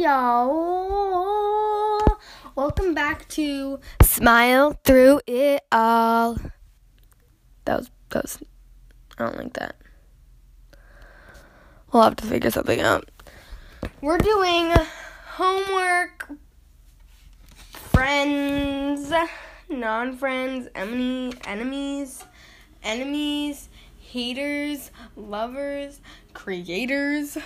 Yo, welcome back to Smile Through It All. That was that was. I don't like that. We'll have to figure something out. We're doing homework, friends, non-friends, enemy, enemies, enemies, haters, lovers, creators.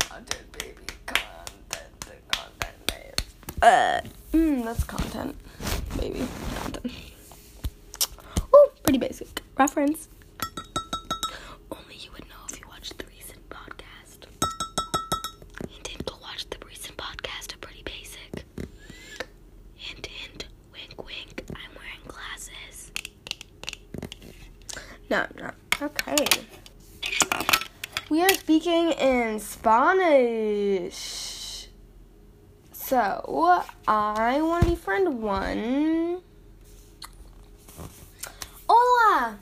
Content, baby. Content, content, baby. Uh, mm, that's content, baby. Content. Oh, pretty basic. Reference. Only you would know if you watched the recent podcast. Hint, hint, go watch the recent podcast of Pretty Basic. Hint, hint, wink, wink. I'm wearing glasses. No, no. Okay. We are speaking in Spanish. So, I want to be friend one. Hola.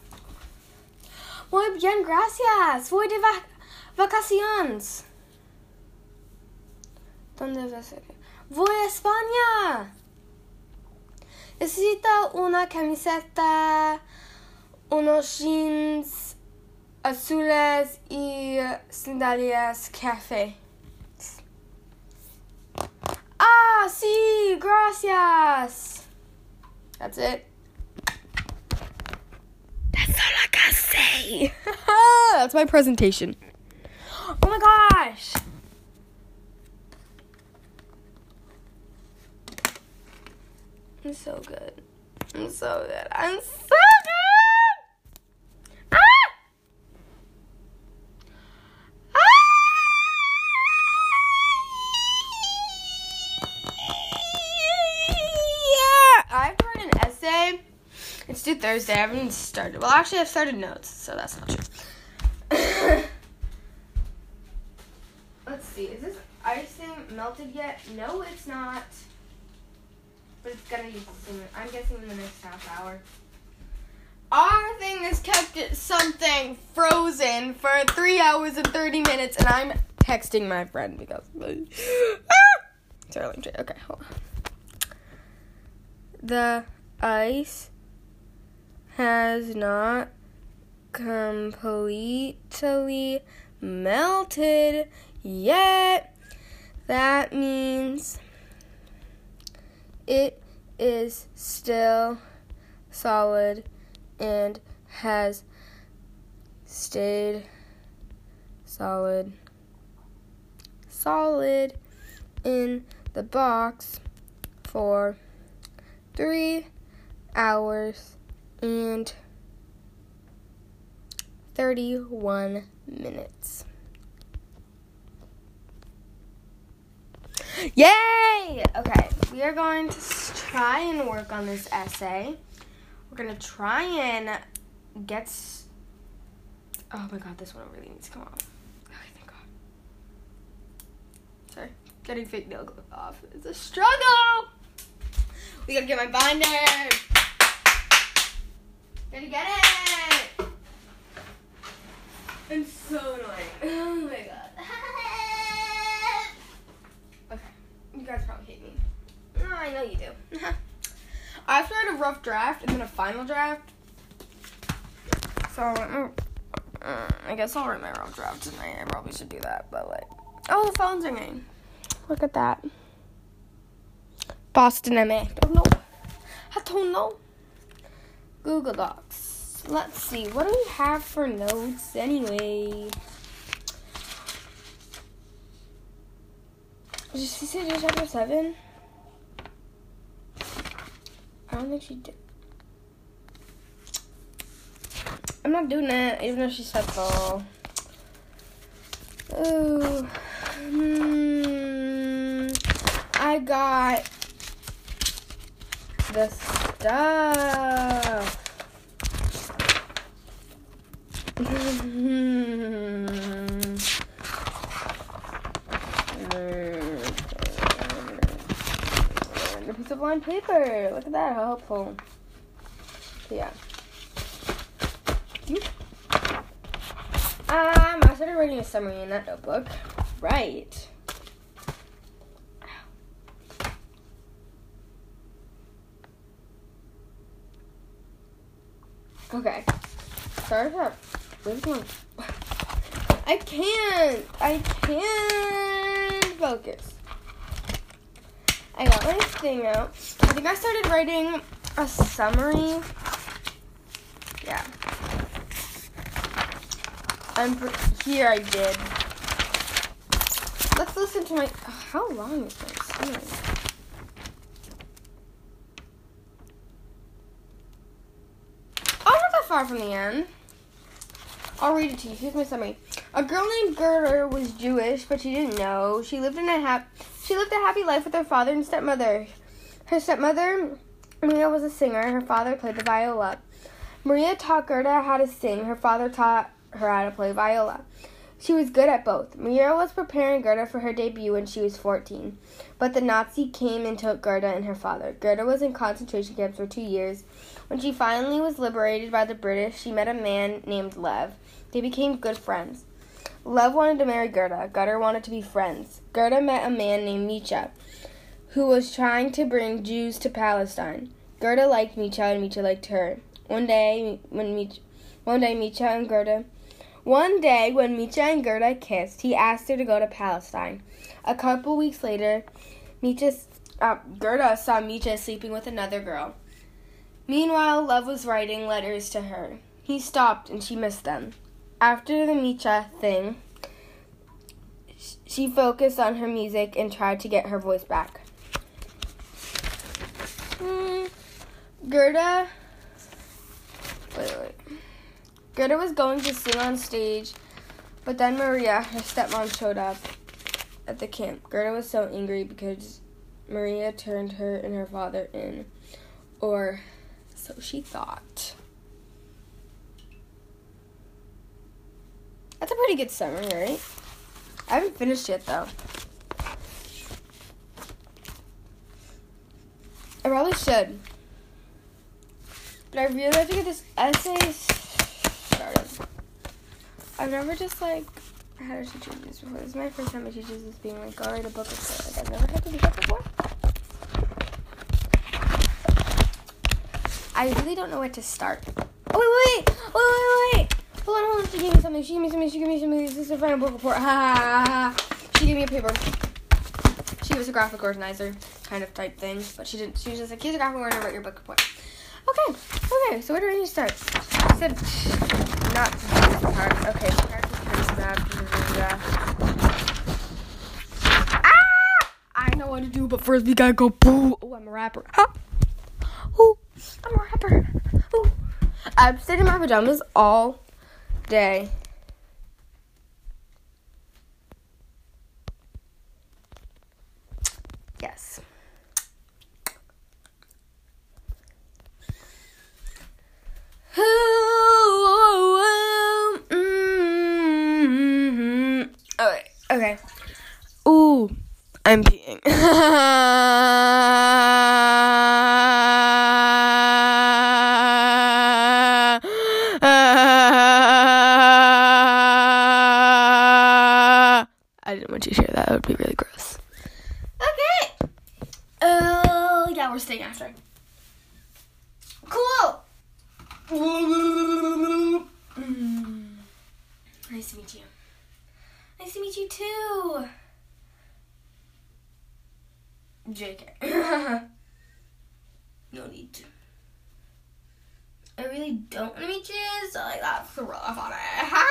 Muy bien, gracias. Voy de vac vacaciones. ¿Dónde vas? Voy a España. Necesita una camiseta, unos jeans azules y sandalias café. Ah, sí, gracias. That's it. That's all I gotta say. That's my presentation. Oh my gosh. I'm so good. I'm so good. I'm so good. It's due Thursday. I haven't started. Well, actually, I've started notes, so that's not true. Let's see. Is this icing melted yet? No, it's not. But it's gonna be soon. I'm guessing in the next half hour. Our thing has kept it something frozen for three hours and 30 minutes, and I'm texting my friend because. Ah! Sorry, let. Okay, hold on. The ice has not completely melted yet. That means it is still solid and has stayed solid solid in the box for 3 hours and 31 minutes. Yay! Okay, we are going to try and work on this essay. We're going to try and get. S- oh my god, this one really needs to come off. Okay, thank god. Sorry, getting fake nail off is a struggle! We gotta get my binder! Gotta get it! I'm so annoying. Oh my god. okay, you guys probably hate me. No, I know you do. I have to a rough draft and then a final draft. So, uh, I guess I'll write my rough draft tonight. I probably should do that, but like. Oh, the phone's ringing. Look at that. Boston MA. Don't know. I don't know. Google Docs. Let's see. What do we have for notes anyway? Did she say chapter seven? I don't think she did. I'm not doing it, even though she said so. Ooh. Hmm. I got the stuff. And a piece of lined paper. Look at that, how helpful. Yeah. Um, I started writing a summary in that notebook. Right. Okay. Start up. Where's. I can't. I can't focus. I got my thing out. I think I started writing a summary. Yeah. I'm here. I did. Let's listen to my. How long is my summary? Oh, not that far from the end. I'll read it to you. Here's my summary. A girl named Gerda was Jewish, but she didn't know. She lived in a hap- she lived a happy life with her father and stepmother. Her stepmother, Maria, was a singer. Her father played the viola. Maria taught Gerda how to sing. Her father taught her how to play viola. She was good at both. Maria was preparing Gerda for her debut when she was 14, but the Nazi came and took Gerda and her father. Gerda was in concentration camps for two years. When she finally was liberated by the British, she met a man named Lev. They became good friends. Lev wanted to marry Gerda. Gerda wanted to be friends. Gerda met a man named Micha, who was trying to bring Jews to Palestine. Gerda liked Micha, and Micha liked her. One day, when Micha, one day Micha and Gerda, one day when Micha and Gerda kissed, he asked her to go to Palestine. A couple weeks later, Micha, uh, Gerda saw Micha sleeping with another girl. Meanwhile, Lev was writing letters to her. He stopped, and she missed them. After the Micha thing, she focused on her music and tried to get her voice back. Mm, Gerda. Wait, wait. Gerda was going to sing on stage, but then Maria, her stepmom, showed up at the camp. Gerda was so angry because Maria turned her and her father in, or so she thought. That's a pretty good summary, right? I haven't finished yet though. I probably should. But I really have to get this essay started. I've never just like had a teacher do this before. This is my first time my teacher's just being like, go write a book before. Like I've never had to do that before. I really don't know where to start. Oh wait, wait, wait, oh, wait, wait, wait. Hold on, hold on. She gave me something. She gave me something. She gave me something. This is a final book report. Ha ha ha. ha. She gave me a paper. She was a graphic organizer kind of type thing, but she didn't. She was just like, here's a graphic organizer. Write your book report. Okay, okay. So where do I need to start? I said not this part. Okay, Ah! I know what to do, but first we gotta go boo. Oh, I'm a rapper. Huh? Oh, I'm a rapper. Oh. I've stayed in my pajamas all day. Yes. Okay, okay. Ooh, I'm peeing. that. That would be really gross. Okay. Oh, yeah, we're staying after. Cool. Mm. Nice to meet you. Nice to meet you too. JK. no need to. I really don't want to meet you, so like that's rough on it.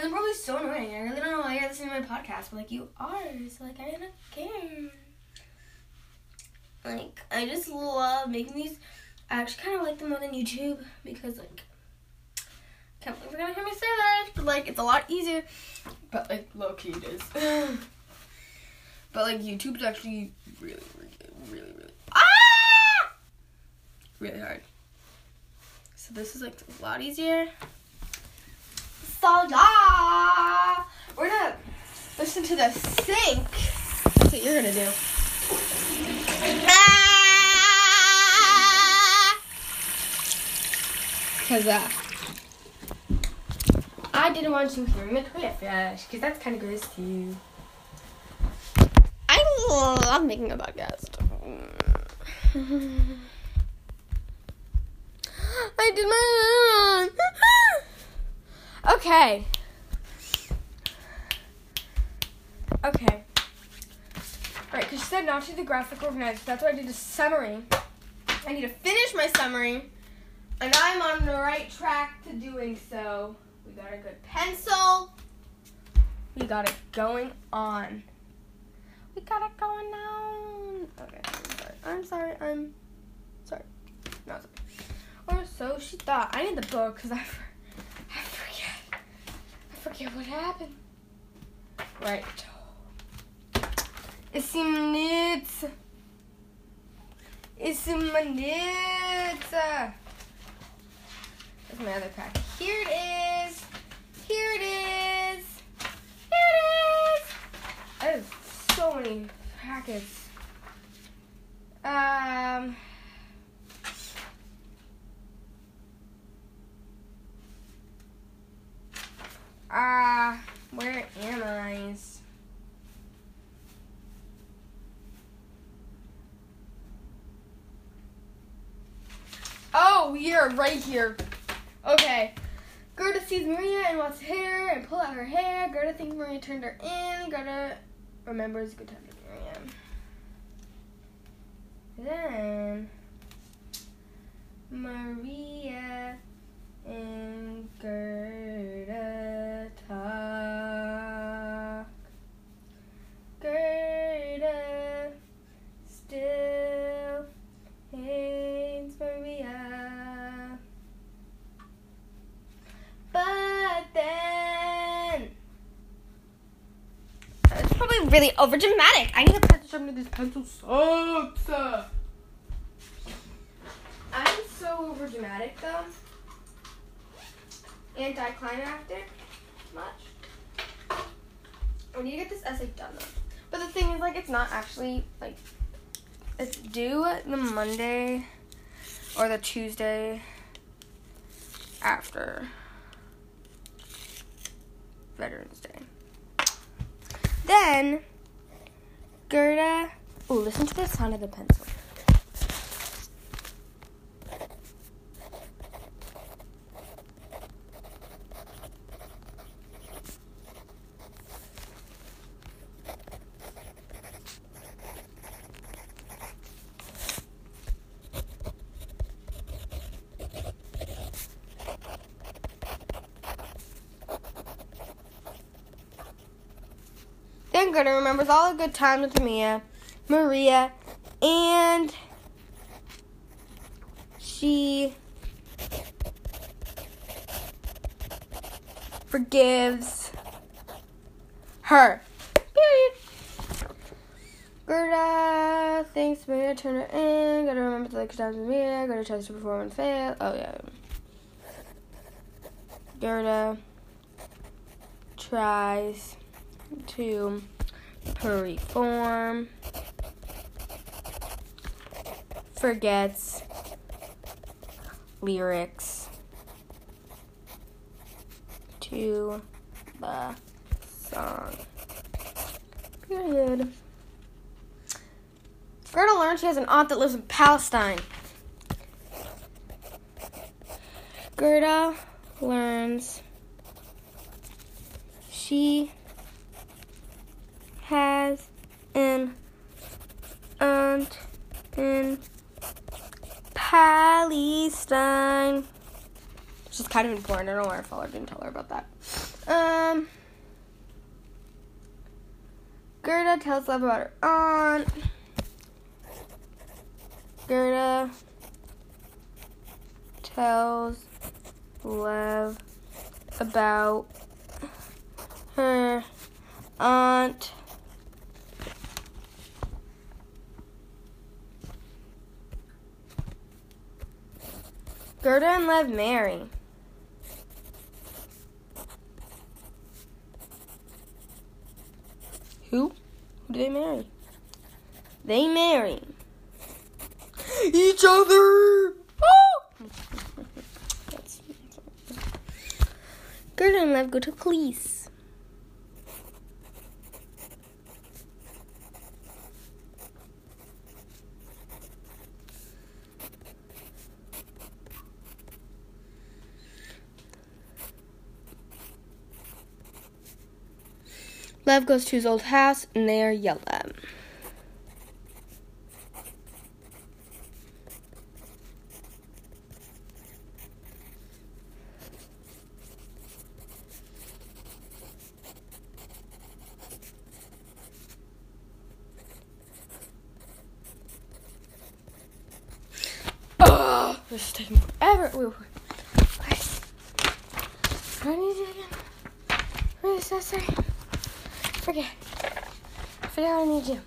And I'm probably so annoying. I really don't know why you're listening to my podcast, but like you are, so like I don't care. Like I just love making these. I actually kind of like them more than YouTube because like I can't believe you're gonna hear me say that, but like it's a lot easier. But like low key it is. but like YouTube's actually really, really, really, really ah really hard. So this is like a lot easier. So yeah, we're gonna listen to the sink. That's what you're gonna do. Cause uh, I didn't want you hearing the toilet flush because that's kind of gross too. I love making a podcast. I did my Okay. Okay. Alright, because she said not to the graphic organizer. That's why I did a summary. I need to finish my summary. And I'm on the right track to doing so. We got a good pencil. We got it going on. We got it going on. Okay, I'm sorry. I'm sorry. I'm sorry. No, sorry. Or so she thought. I need the book because. I forget what happened. Right. It's in minutes. It's in minutes. That's my other pack. Here it is. Here it is. Here it is. I have so many packets. Um. Ah, uh, where am I? Oh, you're right here. Okay. Gerda sees Maria and wants hair and pull out her hair. Gerda thinks Maria turned her in. Gerda remembers good time to Maria. Then Maria and Gerda talk. Gerda still hates Maria. But then it's probably really over dramatic. I need a pencil sharpener. This pencil sucks. I'm so over dramatic though. Anticlimactic much. I need to get this essay done though. But the thing is like it's not actually like it's due the Monday or the Tuesday after Veterans Day. Then Gerda, oh, listen to the sound of the pencil. Then Gerda remembers all the good time with Mia, Maria, and she forgives her. Period. Gerda thinks Maria turned her in. Gerda remembers the good times with Mia. Gerda tries to perform and fail. Oh, yeah. Gerda tries to perform, forgets lyrics to the song. Period. Gerda learns she has an aunt that lives in Palestine. Gerda learns she has an aunt in Palestine. Which is kind of important. I don't know why her father didn't tell her about that. Um, Gerda tells Lev about her aunt. Gerda tells Lev about her aunt. Gerda and Lev marry. Who? Who do they marry? They marry each other. Oh! Gerda and Lev go to police. Lev goes to his old house and they are yelled at. Oh, this is taking forever. Wait, wait, wait. What do I need to do again? What does that say? Forget. Forget what I need to do.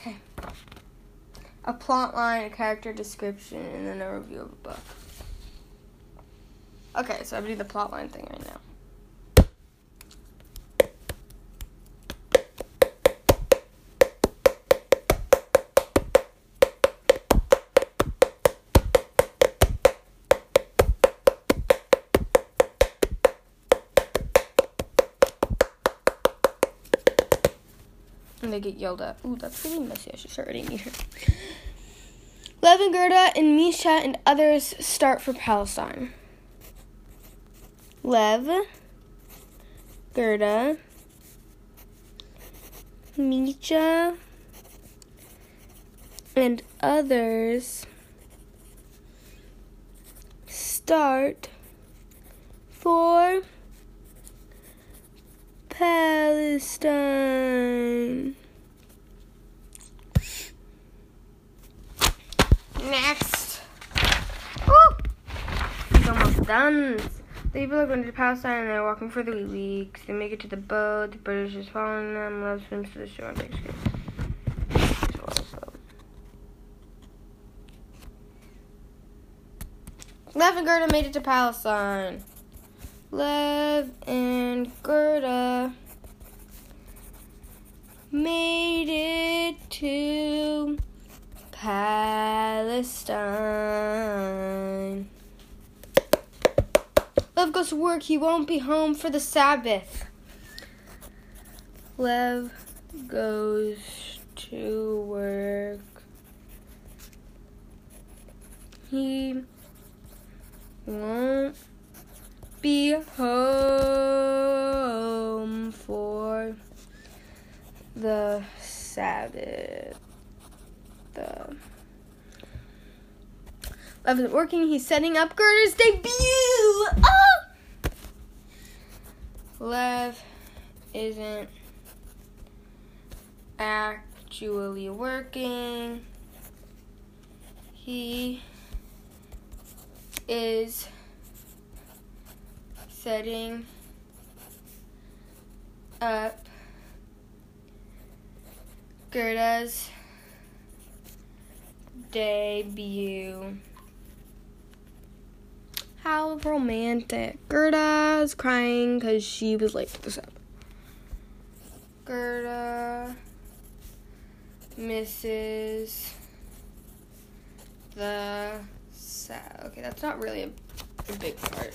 Okay. A plot a character description, and then a review of a book. Okay, so I'm doing the plot line thing right now. and they get yelled at. Ooh, that's really messy. I should start writing here. Lev and Gerda and Misha and others start for Palestine. Lev, Gerda, Misha, and others start for Palestine. Next. Woo! He's. The people are going to Palestine and they're walking for three weeks. They make it to the boat. The British is following them. Lev swims to the shore. Lev and Gerda made it to Palestine. Lev and Gerda made it to Palestine. Lev goes to work. He won't be home for the Sabbath. Lev goes to work. He won't be home for the Sabbath. The Isn't working. He's setting up Gerda's debut. Oh! Lev isn't actually working. He is setting up Gerda's debut. How romantic. Gerda is crying because she was late for the sub. Gerda misses the sad. Okay, that's not really a, a big part.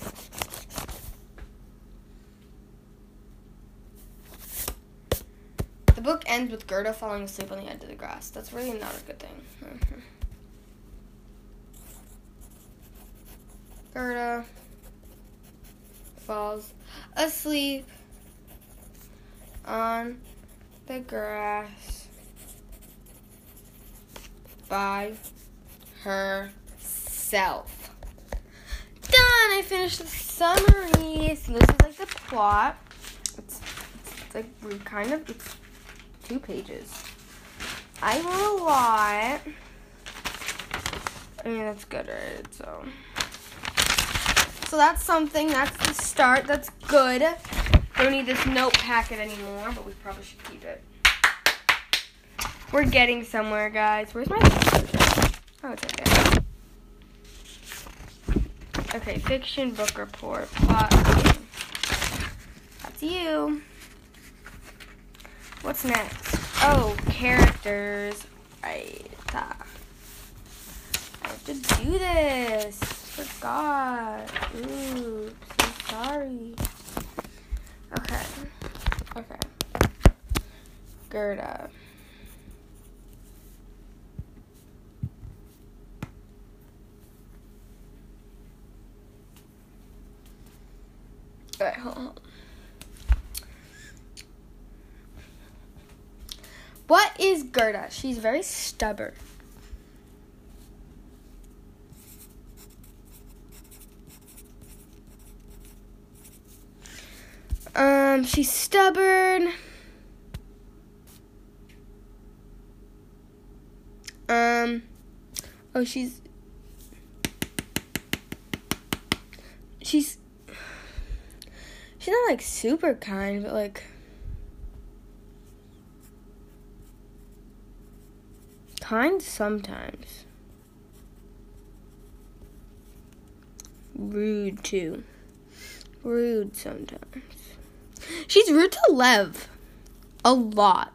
The book ends with Gerda falling asleep on the edge of the grass. That's really not a good thing. Gerda falls asleep on the grass by herself. Done! I finished the summary. So this is like the plot. It's, it's, like we kind of it's two pages. I wrote a lot. I mean that's good, right? So so that's something. That's the start. That's good. Don't need this note packet anymore, but we probably should keep it. We're getting somewhere, guys. Where's my Oh, it's okay. Okay, fiction book report. Plot. That's you. What's next? Oh, characters. Right. Ah. I have to do this. Forgot. Oops. Sorry. Okay. Okay. Gerda. Alright, hold on. What is Gerda? She's very stubborn. Um, she's stubborn. Um, oh, she's she's she's not like super kind, but like kind sometimes. Rude too. Rude sometimes. She's rude to Lev. A lot.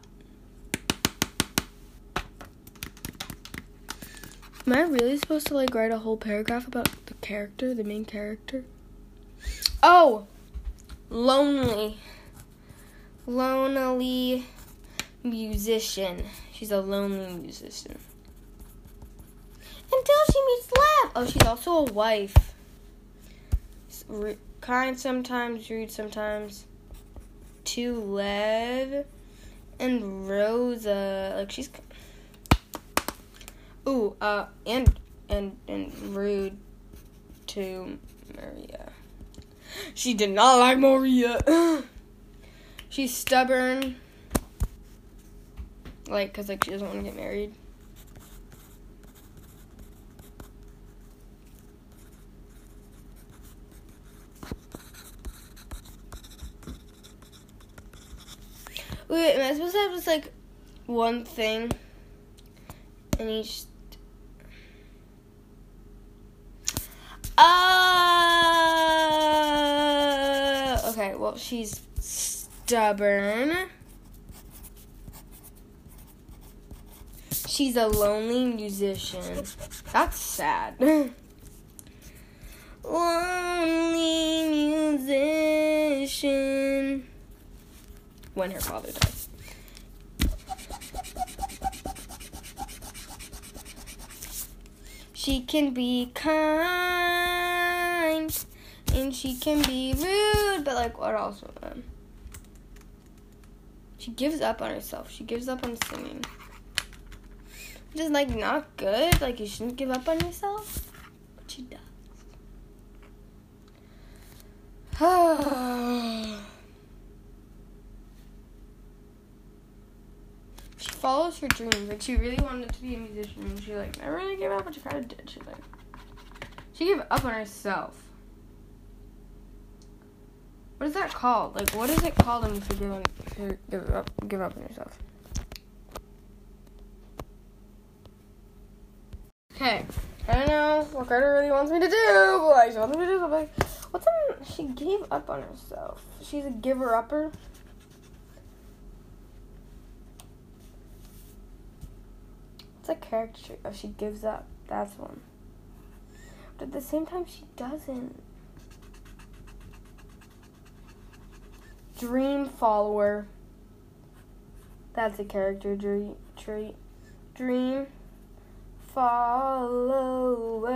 Am I really supposed to like write a whole paragraph about the character, the main character? Oh, lonely. Lonely musician. She's a lonely musician. Until she meets Lev. Oh, she's also a wife. Kind sometimes, rude sometimes to Lev and Rosa. Like she's Ooh, uh and and and rude to Maria. She did not like Maria. she's stubborn. Like cuz like she doesn't want to get married. Wait, am I suppose to was like one thing in each? Uh, okay, well, she's stubborn. She's a lonely musician. That's sad. lonely musician when her father dies. She can be kind and she can be rude, but like what else? Um, she gives up on herself. She gives up on singing. Which is like not good. Like you shouldn't give up on yourself. But she does. follows her dreams. Like she really wanted to be a musician, and she like never really gave up, but she kind of did. She like she gave up on herself. What is that called? Like, what is it called when you forgive give up give up on yourself? Okay, I don't know what Carter really wants me to do, but like she wants me to do something. What's in, she gave up on herself? She's a giver upper. A character. Oh, she gives up. That's one. But at the same time, she doesn't. Dream follower. That's a character trait. Dream follower.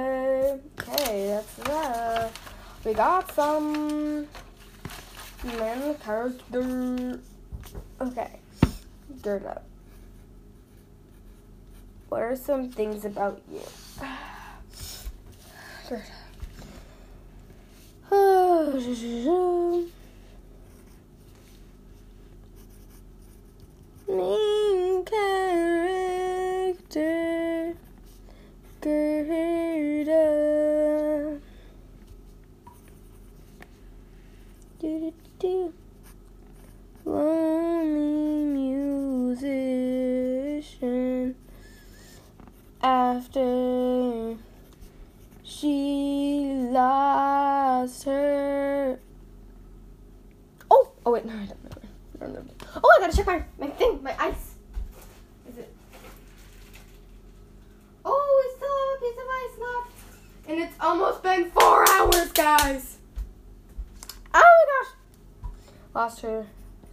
Okay, that's that. We got some main character. Okay, dirt up. What are some things about you? Main character Gerda. Do do do. Lonely musician after she lost her. Oh, oh wait, no, I don't know. No, no, no. Oh, I gotta check my my thing, my ice. Is it? Oh, we still have a piece of ice left, and it's almost been four hours, guys. Oh my gosh, lost her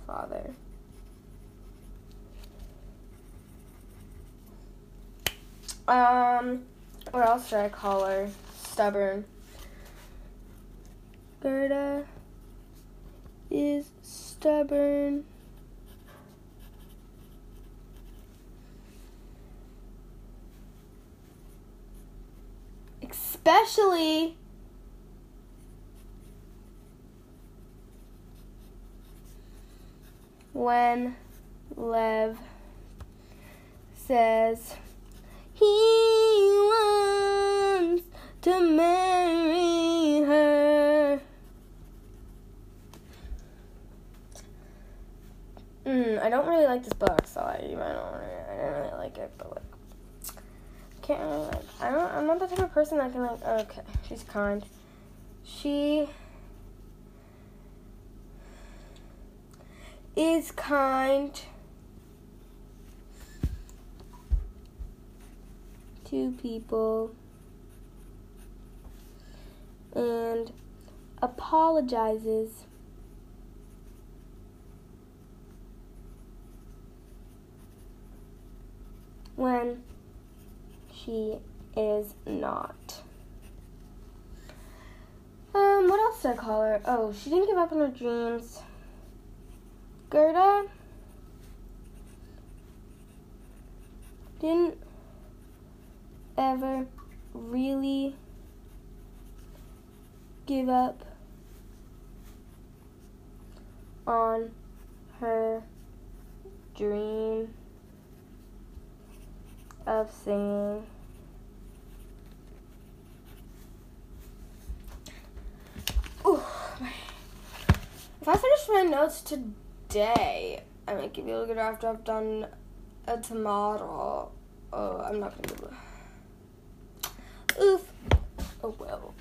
father. Um, what else should I call her? Stubborn. Gerda is stubborn. Especially when Lev says he wants to marry her. Mm, I don't really like this book, so I, I don't really, I don't really like it, but like can't really like I don't I'm not the type of person that can like okay, she's kind. She is kind to people and apologizes when she is not. Um, what else did I call her? Oh, she didn't give up on her dreams. Gerda didn't ever really give up on her dream of singing. If I finish my notes today, I might give you a good after I've done a tomorrow. Oh, I'm not gonna do it. Oof. Oh well.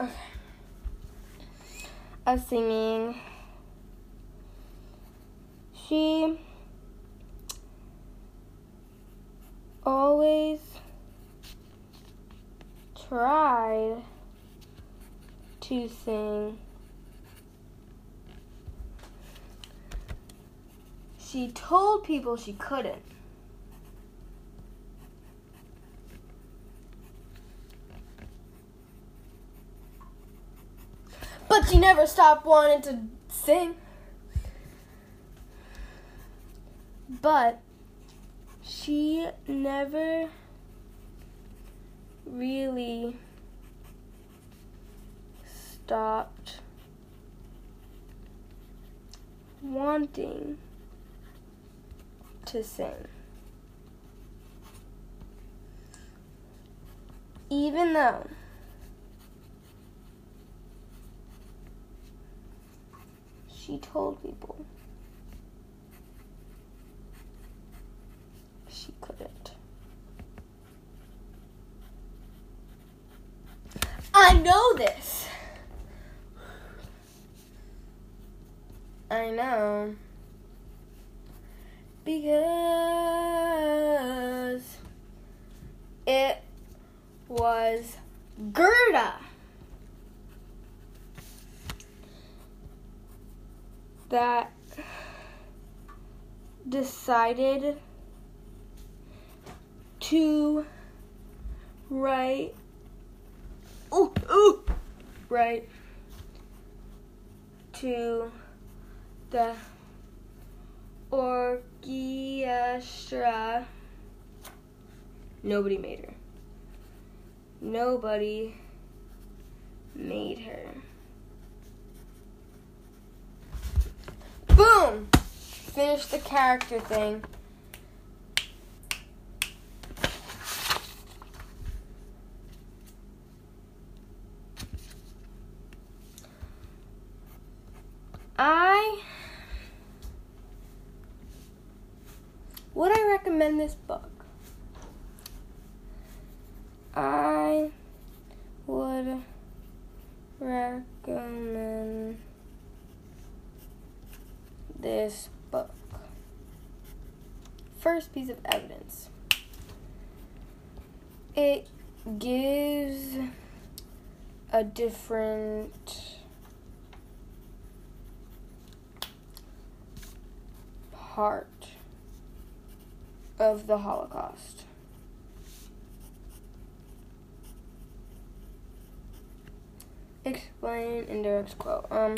Okay. Of singing. She always tried to sing. She told people she couldn't. But she never stopped wanting to sing. But she never really stopped wanting to sing. Even though she told people she couldn't. I know this. I know. Because it was Gerda. That decided to write. Ooh, ooh, right to the orchestra. Nobody made her. Nobody made her. Boom! Finish the character thing. I would I recommend this book? it gives a different part of the Holocaust. Explain in direct quote. Um,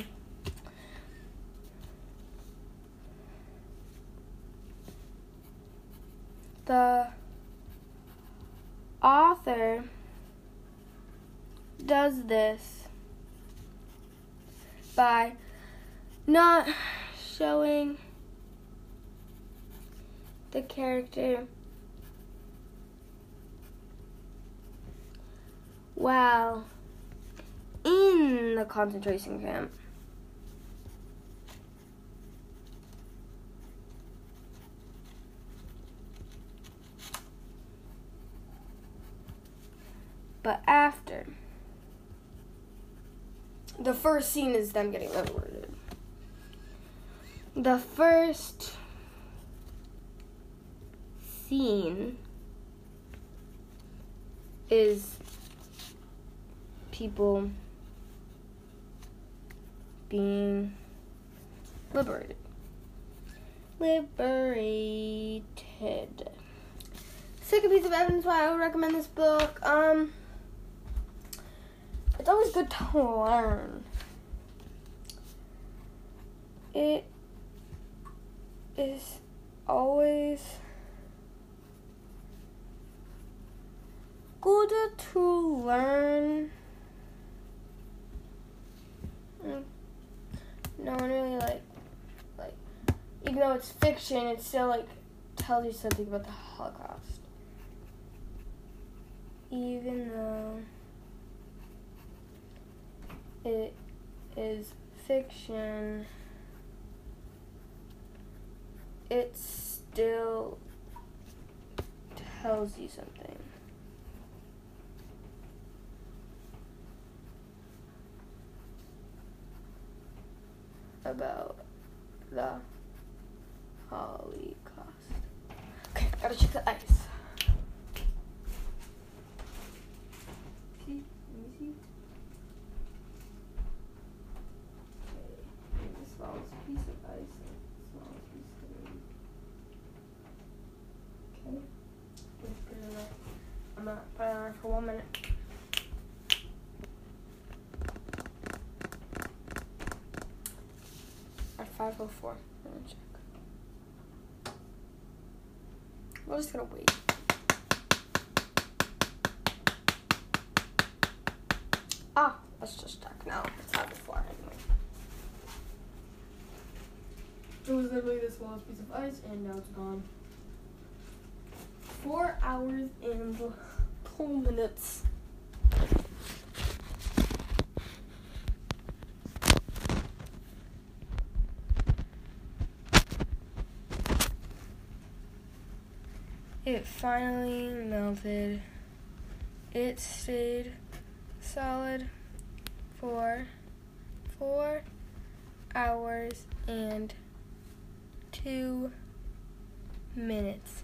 this by not showing the character Wow. in the concentration camp. But after, the first scene is them getting liberated. The first scene is people being liberated. Liberated. Second piece of evidence why I would recommend this book. Um, it's always good to learn. It is always good to learn. Mm. No one really like, like, even though it's fiction, it still like tells you something about the Holocaust. Even though it is fiction, it still tells you something. About the Holocaust. Okay, gotta check the ice. See? Let me see. Okay, the smallest piece of ice and the smallest piece of ice. Okay, that's good enough. I'm gonna put it on for one minute. At 504. Let me check. We're just gonna wait. Ah, let's just check now. It's not before anyway. It was literally the smallest piece of ice, and now it's gone. Four hours and two minutes. It finally melted. It stayed solid for four hours and two minutes.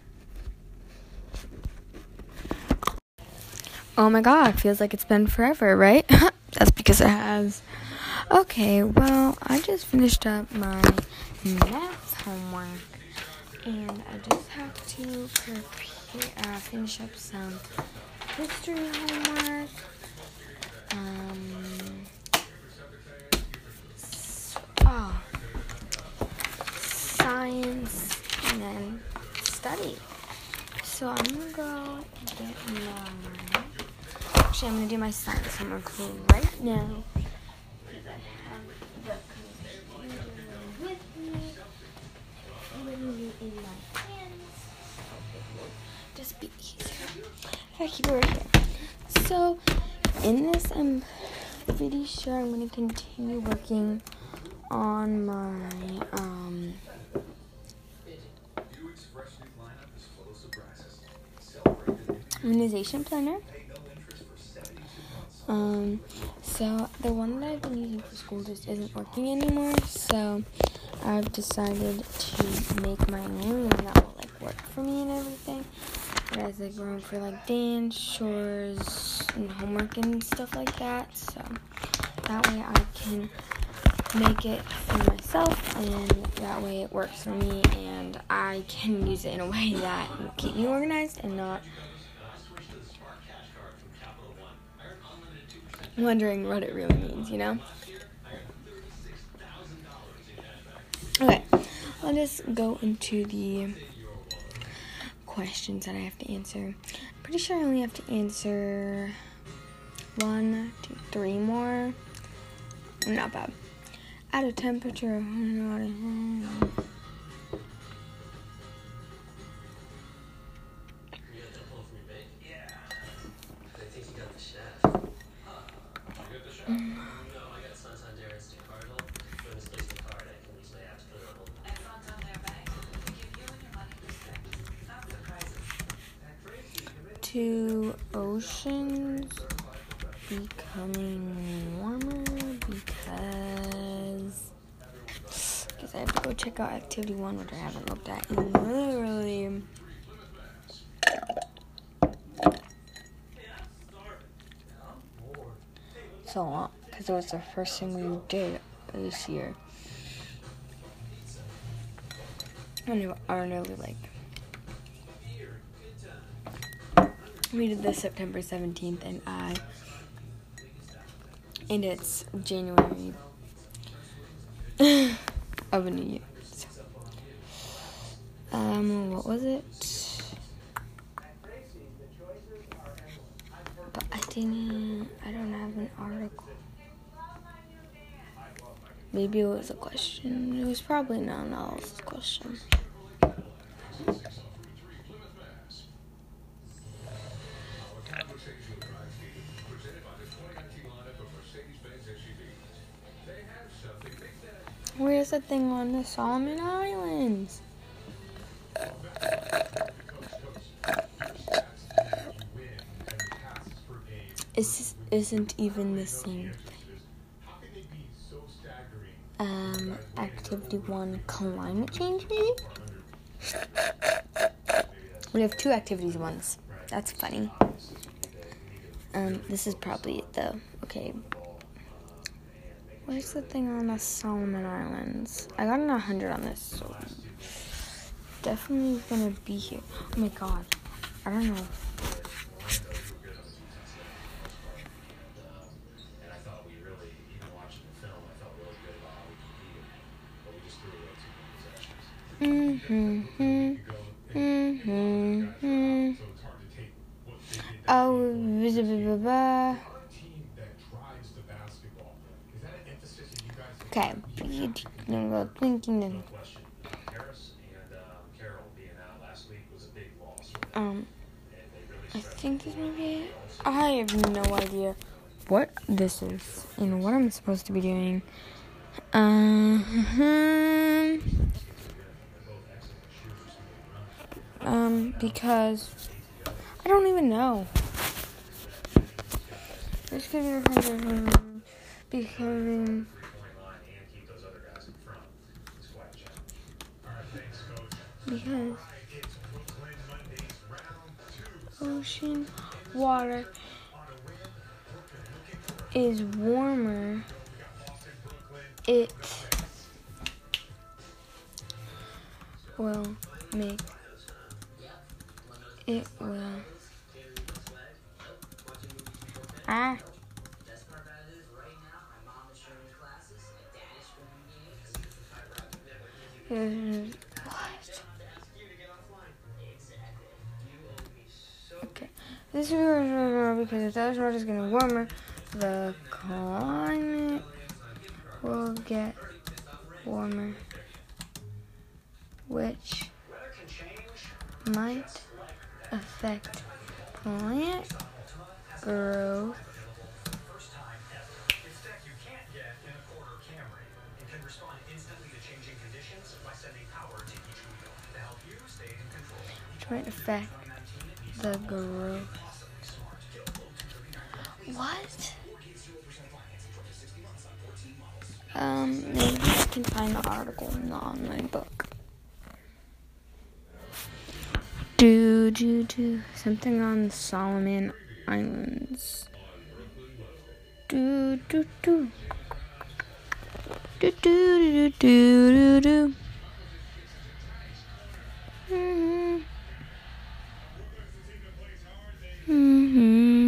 Oh my god, feels like it's been forever, right? That's because it has. Okay, well, I just finished up my math homework and I just have to prepare, uh, finish up some history homework. Um, study. So I'm gonna go get my. Actually, I'm gonna do my science homework right now. Because I have the computer with me in my hands. Just be easier I keep it right here. So, in this, I'm pretty sure I'm to continue working on my um, immunization planner. Um, so the one that I've been using for school just isn't working anymore. So I've decided to make my own one that will like work for me and everything. It has like room for like dance, chores, and homework and stuff like that. So that way I can make it for myself, and that way it works for me, and I can use it in a way that will keep me organized and not wondering what it really means, you know? Okay, I'll just go into the questions that I have to answer. I'm Pretty sure I only have to answer one, two, three more. Not bad. At a temperature. Two oceans becoming warmer because because I have to go check out activity one which I haven't looked at in literally so long because it was the first thing we did this year. I know are nearly like we did this September 17th and I and it's January of a new year. So, um, what was it? But I didn't. I don't have an article. Maybe it was a question. It was probably not an analysis question. The thing on the Solomon Islands? This isn't even the same thing. Um, activity one, climate change, maybe? We have two activities once. That's funny. Um, this is probably it though. Okay, Where's the thing on the Solomon Islands? I got an 100 on this, so definitely gonna be here. Oh my god. I don't know. Mm-hmm. Mm-hmm. Mm-hmm. Oh, blah, blah, blah. Okay, you go thinking then. Um, I think this might be it. I have no idea what this is and what I'm supposed to be doing. Um, um, because I don't even know. This could be becoming. Because ocean water is warmer, it will make it will ah This is because if that is getting warmer, the climate will get warmer, which might affect plant growth. Which might affect the growth what? Um, maybe I can find the article in the online book. Do, do, do. Something on Solomon Islands. Do, do, do. Do do do do do do. Mm-hmm. Mhm.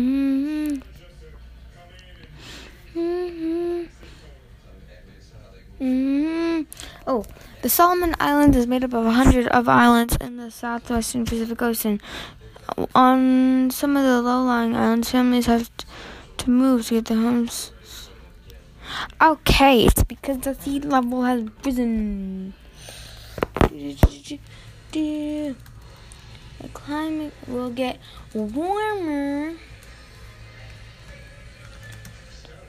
Mhm. Oh, the Solomon Islands is made up of a hundred of islands in the southwestern Pacific Ocean. On some of the low-lying islands, families have t- to move to get their homes. Okay, it's because the sea level has risen. The climate will get warmer.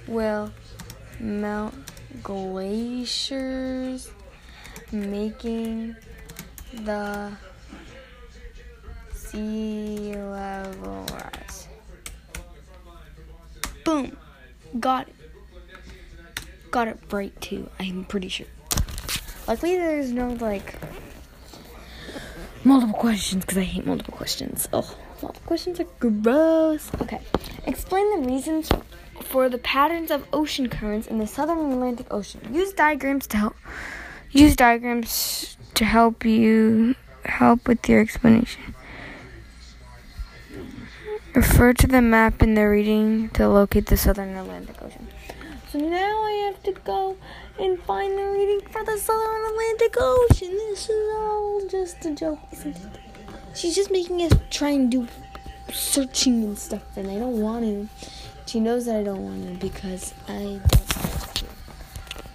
Will melt glaciers, making the sea level rise. Boom. Got it. Got it right too, I'm pretty sure. Luckily, there's no like multiple questions because I hate multiple questions. Oh, multiple questions are gross. Okay. Explain the reasons for the patterns of ocean currents in the southern Atlantic Ocean. Use diagrams to help. Use diagrams to help you help with your explanation. Refer to the map in the reading to locate the southern Atlantic Ocean. So now I have to go and find the reading for the southern Atlantic Ocean. This is all just a joke, isn't it? She's just making us try and do searching and stuff, and I don't want to. She knows that I don't want to because I don't.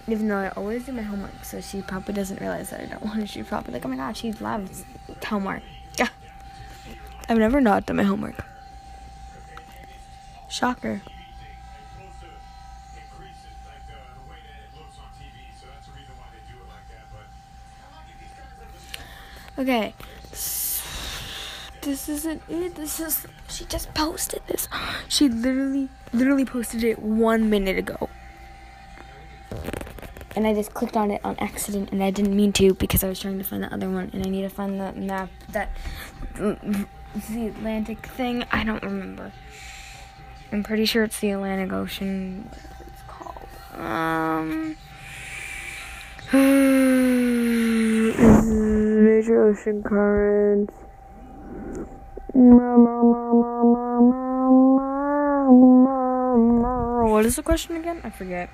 Even though I always do my homework, so she probably doesn't realize that I don't want to. She's probably like, oh my god, she loves homework. Yeah. I've never not done my homework. Shocker. Okay. This isn't it. This is. She just posted this. She literally, literally posted it one minute ago. And I just clicked on it on accident, and I didn't mean to because I was trying to find the other one, and I need to find the map that the Atlantic thing. I don't remember. I'm pretty sure it's the Atlantic Ocean. It's called? Um. major ocean currents. What is the question again? I forget.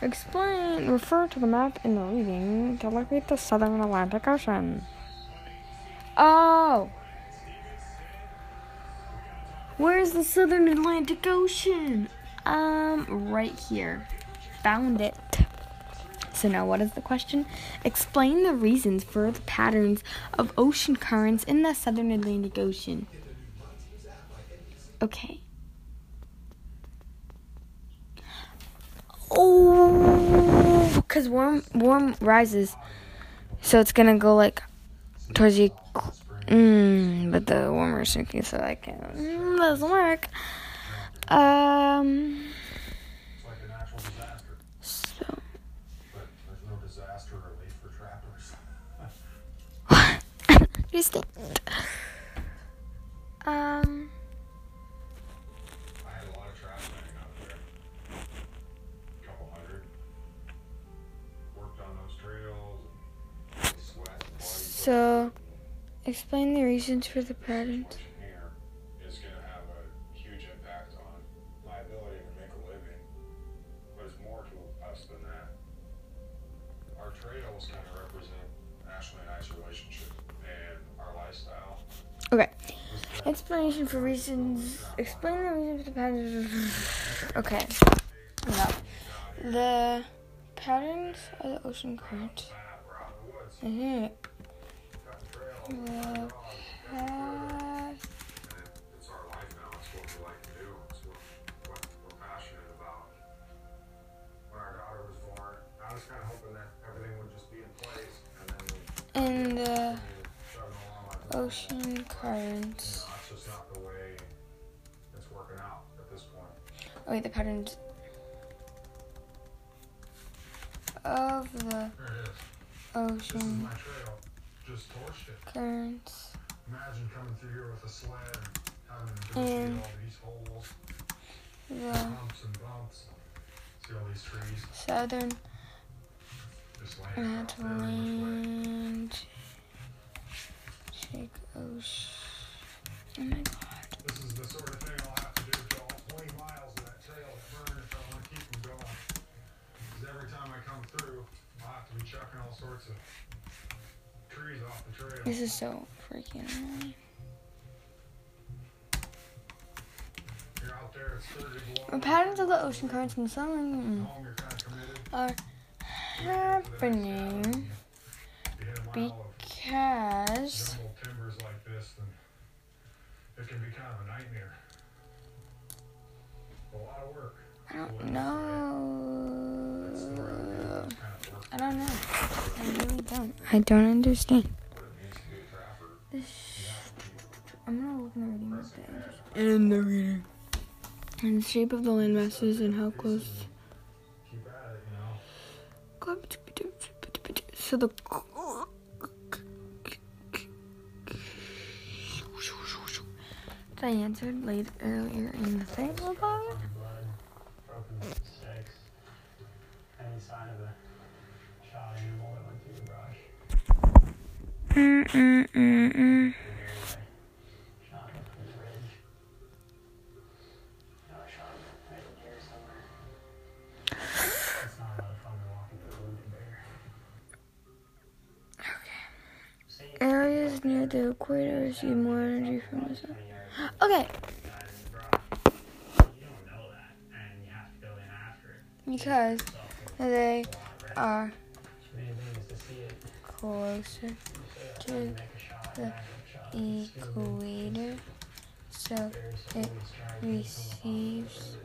Explain, refer to the map in the reading to locate the southern Atlantic Ocean. Oh! Where's the southern Atlantic Ocean? Um, right here. Found it. So now what is the question? Explain the reasons for the patterns of ocean currents in the southern Atlantic Ocean. Okay. Oh, because warm warm rises, so it's gonna go like towards the. Mm, but the warmer is sinking, so I can't. Mm, doesn't work. Um. Actual disaster. So. Distinct. Um. Ashley and I's relationship and our lifestyle. Okay. Explanation for reasons. Explain the reasons for the patterns. Okay. No. The patterns of the ocean current. Out in the woods, cutting trails. The path. It's our life now. It's what we like to do. It's what, what we're passionate about. When our daughter was born, I was kind of hoping that everything would just be in place, and then we In the chugging along like normal. ocean currents. You know, that's just not the way it's working out at this point. Oh wait, the patterns of the There. This is ocean currents. Imagine coming through here with a sled, to And- all these holes, The humps and bumps. See all these trees? southern Just land out there and look like Atlantic Ocean. Oh my god. This is the sort of thing I'll have to do to all 20 miles of that trail at Burn if I want to keep them going. Because every time I come through, I'll have to be chucking all sorts of trees off the trail. This is so freaking annoying. Out there, it's 30 below. The patterns of the ocean currents and sun Home, you're kind of happening If you hit a mile of because timbers like this, then it can be kind of a nightmare. A lot of work. I don't know. It's the right thing. It's kind of work. I don't know. I don't. I don't understand. What it means to be a trapper. This, I'm gonna look in the reading book. In the reading. And the shape of the land masses and how close. Keep at it, you. So the. I answered late earlier in the thing about it. blood, broken sticks, any sign of a shot animal that went through the brush. Areas near the equator receive more energy from the sun. Okay, because they are closer To "I'm gonna make a shot, the and I make a shot." It's stupid. equator, so it receives-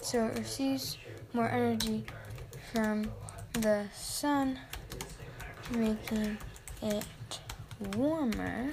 so it receives more energy from the sun, making it warmer.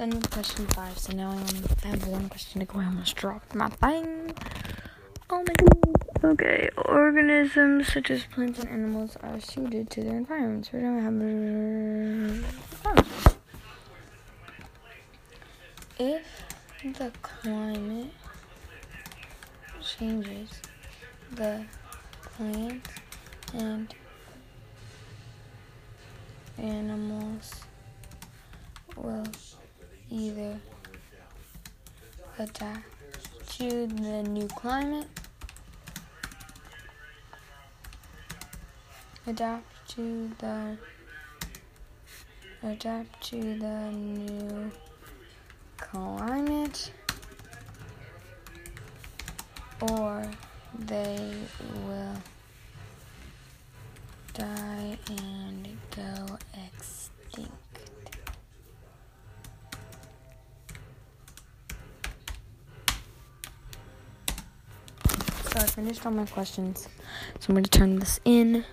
Then question five. So now I only have one question to go. I almost dropped my thing. Oh my goodness. Okay. Organisms such as plants and animals are suited to their environments. We don't have. Oh. If the climate changes, the plants and animals will either adapt to the new climate, adapt to the adapt to the new climate, or they will finished all my questions. So I'm going to turn this in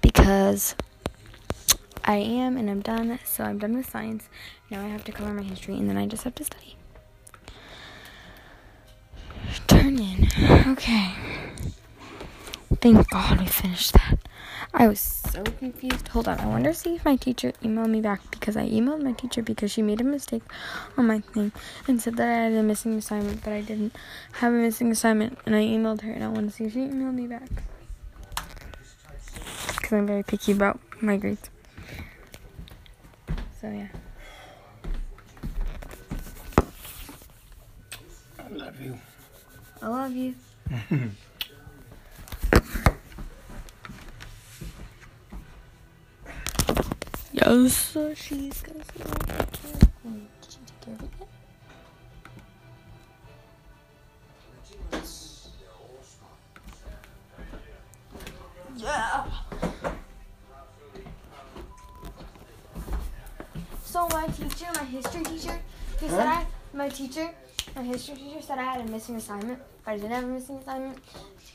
because I am and I'm done. So I'm done with science. Now I have to cover my history and then I just have to study. Turn in. Okay. Thank God we finished that. I was so confused. Hold on, I wonder see if my teacher emailed me back because I emailed my teacher because she made a mistake on my thing and said that I had a missing assignment, but I didn't have a missing assignment. And I emailed her and I want to see if she emailed me back because I'm very picky about my grades. So yeah. I love you. I love you. yes, she's gonna see my picture. Wait, Did you take care of it yet? Yeah. So my teacher, my history teacher, he said I, my teacher, my history teacher said I had a missing assignment, but I didn't have a missing assignment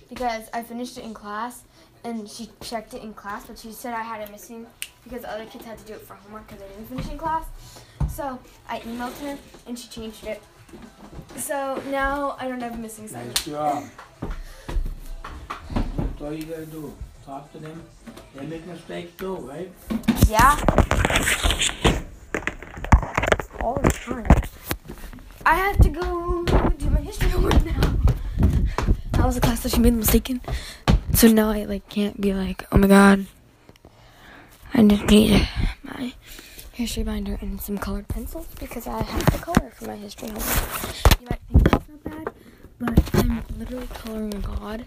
because I finished it in class, and she checked it in class, but she said I had a missing because other kids had to do it for homework because they didn't finish in class. So I emailed her, and she changed it. So now I don't have a missing assignment. Nice job. That's all you gotta do. Talk to them. They make mistakes too, right? Yeah. All the time. I have to go do my history homework now. That was a class that she made a mistake in. So now I like can't be like, oh my god. I just need my history binder and some colored pencils because I have to color for my history homework. You might think that's not bad, but I'm literally coloring a god.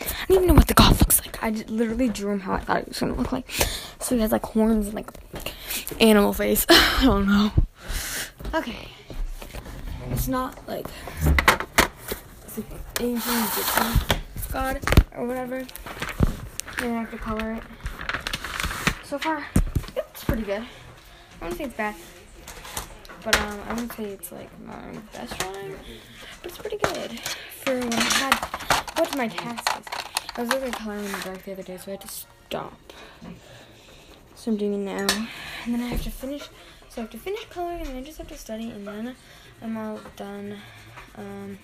I don't even know what the god looks like. I just literally drew him how I thought it was gonna look like. So he has like horns and like animal face. I don't know. Okay. It's not like it's ancient Egyptian god or whatever. Then I have to color it. So far, it's pretty good. I wouldn't say it's bad. But um, I wouldn't say it's like my best drawing. But it's pretty good. For when I had what my task is. I was literally coloring in the dark the other day, so I had to stop. So I'm doing it now. And then I have to finish so I have to finish coloring and then I just have to study and then I'm all done um,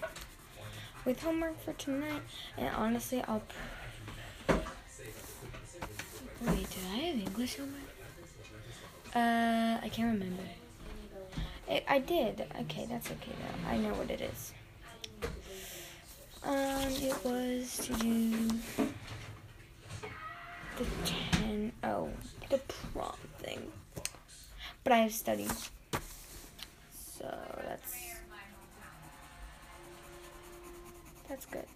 with homework for tonight. And honestly I'll Wait, did I have English homework? Uh I can't remember. I did. Okay, that's okay though. I know what it is. Um, it was to do the ten oh the prom thing. But I have studied. So that's that's good.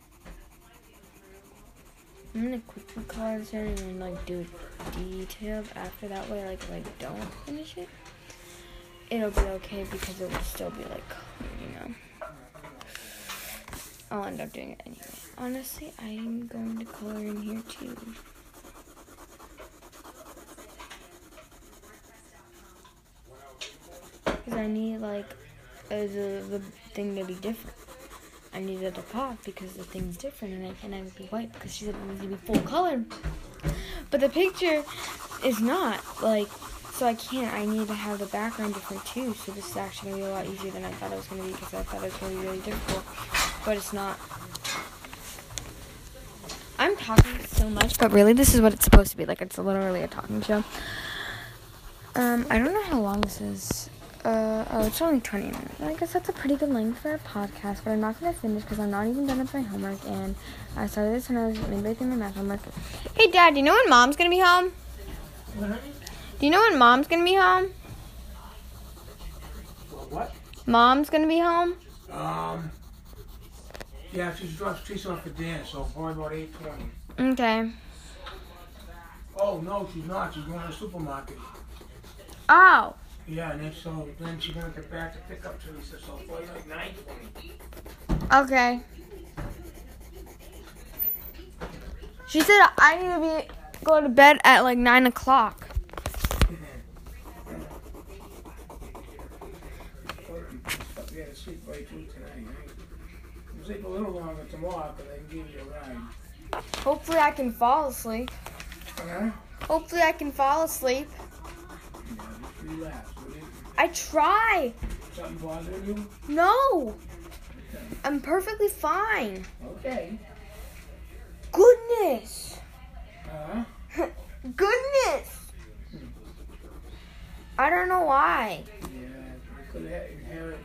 I'm gonna quickly color this in and then like do it detailed after that way like if I don't finish it. It'll be okay because it will still be like you know. I'll end up doing it anyway. Honestly, I'm going to color in here too. Because I need like uh, the, the thing to be different. I need it to pop because the thing's different and I can't have it be white because she said it needs to be full color. But the picture is not like so I can't. I need to have the background different too. So this is actually gonna be a lot easier than I thought it was gonna be because I thought it was gonna be really difficult, but it's not. I'm talking so much, but really this is what it's supposed to be. Like it's literally a talking show. Um, I don't know how long this is. Uh, oh, it's only 20 minutes. I guess that's a pretty good length for a podcast, but I'm not gonna finish because I'm not even done with my homework, and I started this when I was midway through my math homework. Hey, Dad, do you know when Mom's gonna be home? Do you know when Mom's gonna be home? What? Mom's gonna be home? Um. Yeah, she's dressed. She's off for dance, so probably about eight twenty. Okay. Oh no, she's not. She's going to the supermarket. Oh. Yeah, and then so then she's gonna get back to pick up Teresa. So probably like nine twenty. Okay. She said I need to be go to bed at like nine o'clock. We had to sleep right through tonight. Right? We'll sleep a little longer tomorrow, but I can give you a ride. Hopefully I can fall asleep. Huh? Hopefully I can fall asleep. Yeah, just relax. Will? I try. Something bothering you? No. I'm perfectly fine. Okay. Goodness. Huh? Goodness. I don't know why. Yeah, I could inherit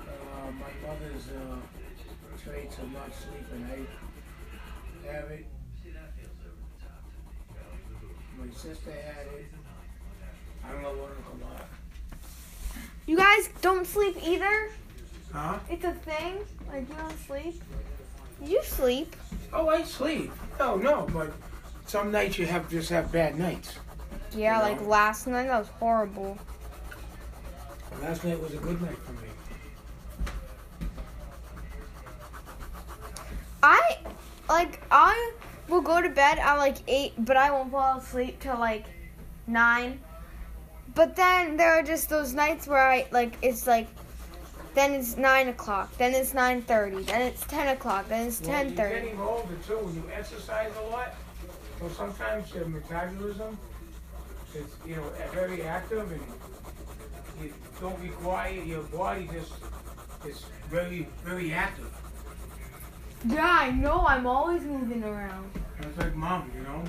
uh, my mother's uh, traits of not sleeping. I have it. My sister had it. I don't know what it'll come out. You guys don't sleep either? Huh? It's a thing? Like you don't sleep? You sleep. Oh, I sleep. No, no, but some nights you have just have bad nights. Yeah, Yeah. like last night that was horrible. Last night was a good night for me. I like I will go to bed at like eight, but I won't fall asleep till like nine. But then there are just those nights where I like it's like then it's nine o'clock, then it's nine thirty, then it's ten o'clock, then it's Well, ten You're getting older too. When you exercise a lot, so sometimes your metabolism is, you know, very active, and you don't require your body just is very, very active. Yeah, I know. I'm always moving around. It's like mom, you know.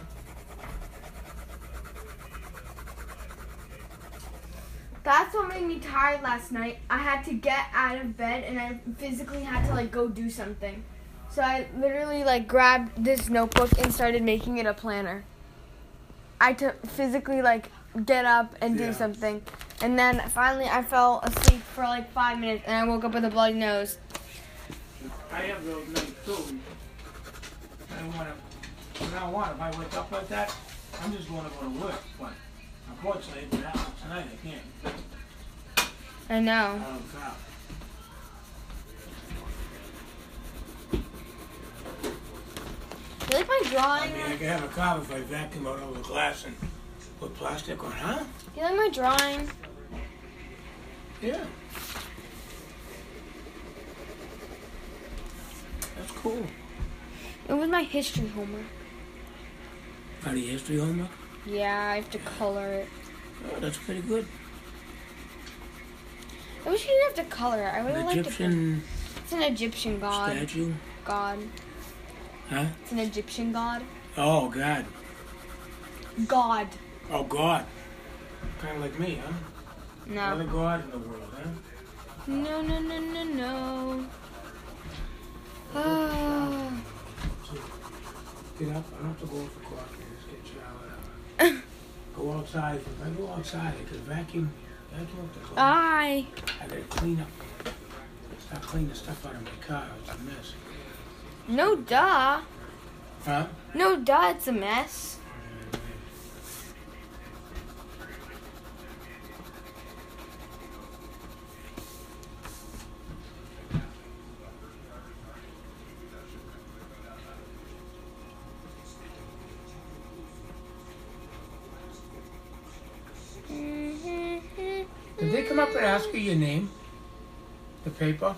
That's what made me tired last night. I had to get out of bed and I physically had to like go do something. So I literally like grabbed this notebook and started making it a planner. I had to physically like get up and do Yeah. something. And then finally I fell asleep for like five minutes and I woke up with a bloody nose. I have those nights too. I don't want to. I don't want. If I wake up like that, I'm just going to go to work. But unfortunately, it happens tonight, I can't. I know. Oh God. You like my drawing? I drawing? mean, I can have a cop if I vacuum out all the glass and put plastic on, huh? You like my drawing? Yeah. That's cool. It was my history homework. Part of your history homework? Yeah, I have to color it. Oh, that's pretty good. I wish you didn't have to color it. I would have liked to. It's an Egyptian god. statue? God. Huh? It's an Egyptian god. Oh, God. God. Oh, God. Kind of like me, huh? Another No. God in the world, huh? No, no, no, no, no. Ah. Get up. I don't have to go for coffee. Just get showered up. Go outside. If I go outside, I could vacuum, vacuum up the clothes. I. I gotta clean up. Stop cleaning the stuff out of my car. It's a mess. No, duh. Huh? No, duh. It's a mess. Did they come up and ask you your name? The paper?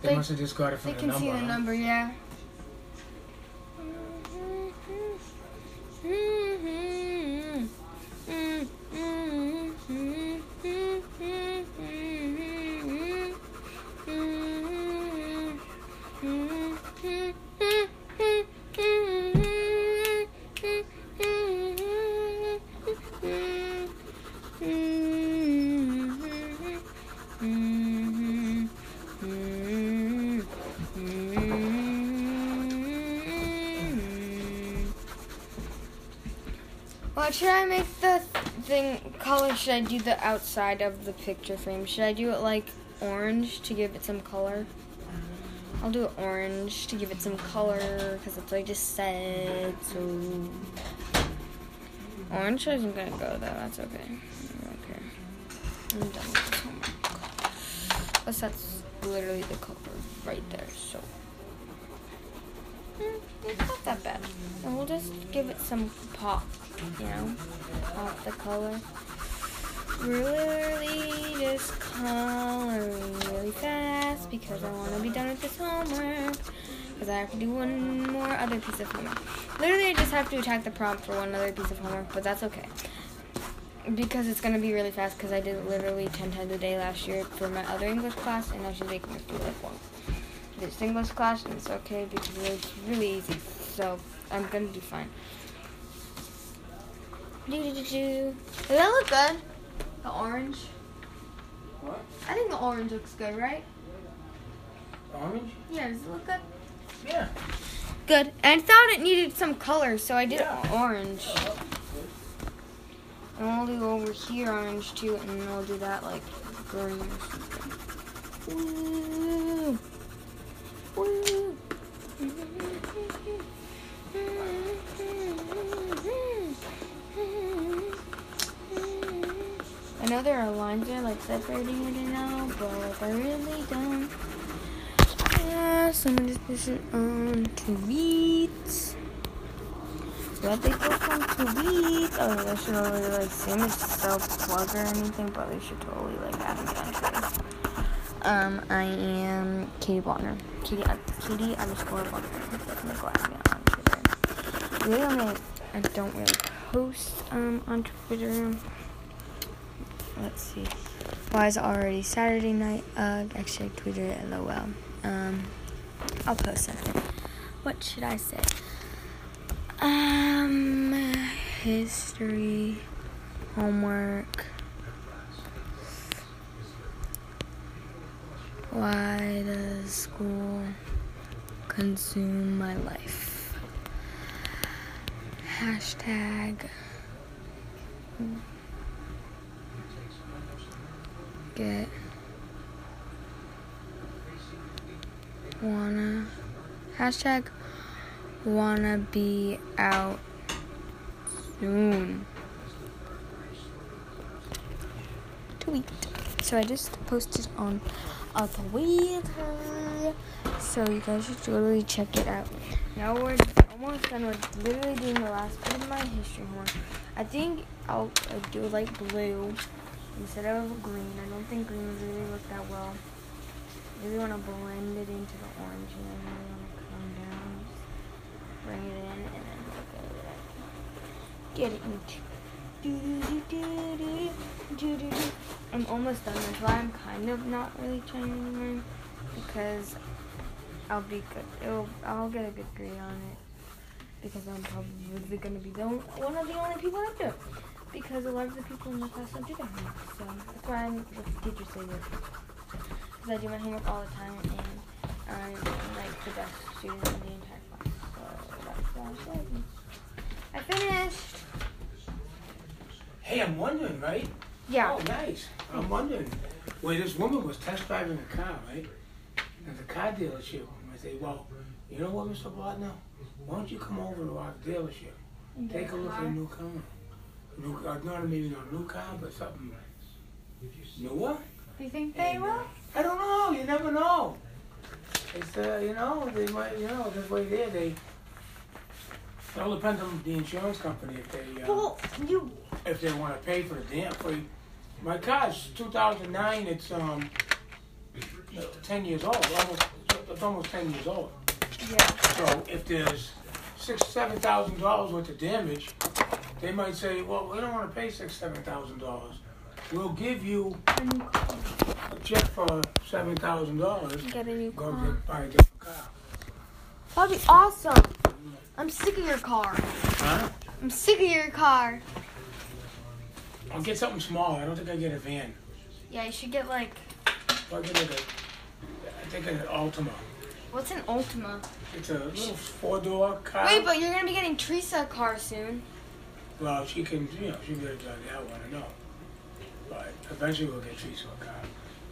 They, They- must have just got it from They the can see the number, yeah. Should I do the outside of the picture frame? Should I do it like orange to give it some color? I'll do it orange to give it some color because that's what I just said. So orange isn't gonna go though. That's okay. Care. I'm done with this homework. Plus that's literally the color right there. So mm, it's not that bad. And we'll just give it some pop you know, pop the color. Really just coloring really fast because I want to be done with this homework. Because I have to do one more other piece of homework. Literally, I just have to attack the prompt for one other piece of homework, but that's okay. Because it's going to be really fast because I did it literally 10 times a day last year for my other English class, and now she's making us do like one. this English class, and it's okay because it's really easy. So I'm gonna do fine. Do-do-do-do. Does that look good? Orange. What? I think the orange looks good, right? Orange? Yeah, does it look good? Yeah. Good. And I thought it needed some color, so I did Yeah. orange. Oh, and we'll do over here orange too, and then we'll do that like green or something. Woo! Separating it now, but I really don't. Yeah, someone just push it on tweets. What they post on tweets? Oh, they should already like me self plug or anything, but they should totally like add me on Twitter. Um, I am Katie Bonner. Katie, uh, Katie underscore Bonner. Definitely go add me on Twitter. Really, only I don't really post um on Twitter. Let's see. Why is it already Saturday night? Uh, actually, I tweeted it. LOL. Um, I'll post something. What should I say? Um, history, homework. Why does school consume my life? Hashtag. Get. Wanna. Hashtag wanna be out soon. Tweet. So I just posted on a Twitter. So you guys should totally check it out. Now we're almost done. We're literally doing the last bit of my history homework. I think I'll uh, do like blue instead of green. I don't think green would really look that well. I really want to blend it into the orange and then really want to come down, bring it in, and then look at it. Get it into. I'm almost done. That's why I'm kind of not really trying anymore because I'll be good. It'll, I'll get a good grade on it because I'm probably going to be the one of the only people that do because a lot of the people in the class don't do their homework. So that's why I'm, the teachers say this. Because I do my homework all the time and I'm like the best student in the entire class. So that's why I'm said I finished. Hey, I'm wondering, right? Yeah. Oh, nice. I'm wondering. Where this woman was test driving a car, right? And the car dealership, I say, well, you know what, Mr. Bardner? Why don't you come over to our dealership? Take a look at a new car. New, uh, not maybe not a new car, but something newer. Do you think they will? I don't know. You never know. It's uh, you know, they might, you know, this way there, they. It all depends on the insurance company if they. Uh, Well, you. if they want to pay for the damn for my car's 2009 it's um 10 years old almost it's almost 10 years old Yeah. so if there's six seven thousand dollars worth of damage they might say well we don't want to pay six seven thousand dollars we'll give you a check for seven thousand dollars Get a new go car. to buy a different car That'd be awesome. I'm sick of your car. huh I'm sick of your car. I'll get something small I don't think I get a van Yeah, you should get like. I'll get like a I think an Altima What's an Ultima? It's a little four door car. Wait, but you're gonna be getting Teresa a car soon. Well, she can, you know, she can drive that one, I know. But eventually we'll get Teresa a car.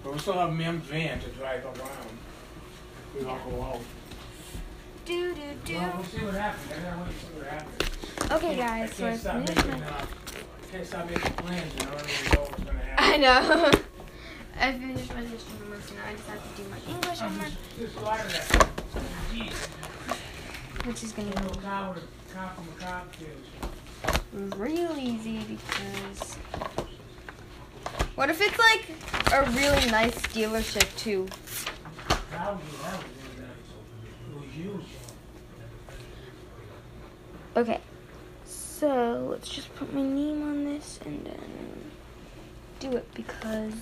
But we'll still have Mim's van to drive around. We all go out. Do do do. Well, we'll see what happens. I gotta wait see what happens. Okay, guys, so I can't stop finished making, my. uh, can't stop making plans. You know, I don't even know what's gonna happen. I know. I finished my history homework, now I just have to do my English homework, There's a lot of that. Jeez. which is gonna A little car with a car from a car dealership. Real easy because. What if it's like a really nice dealership too? Okay, so let's just put my name on this and then do it because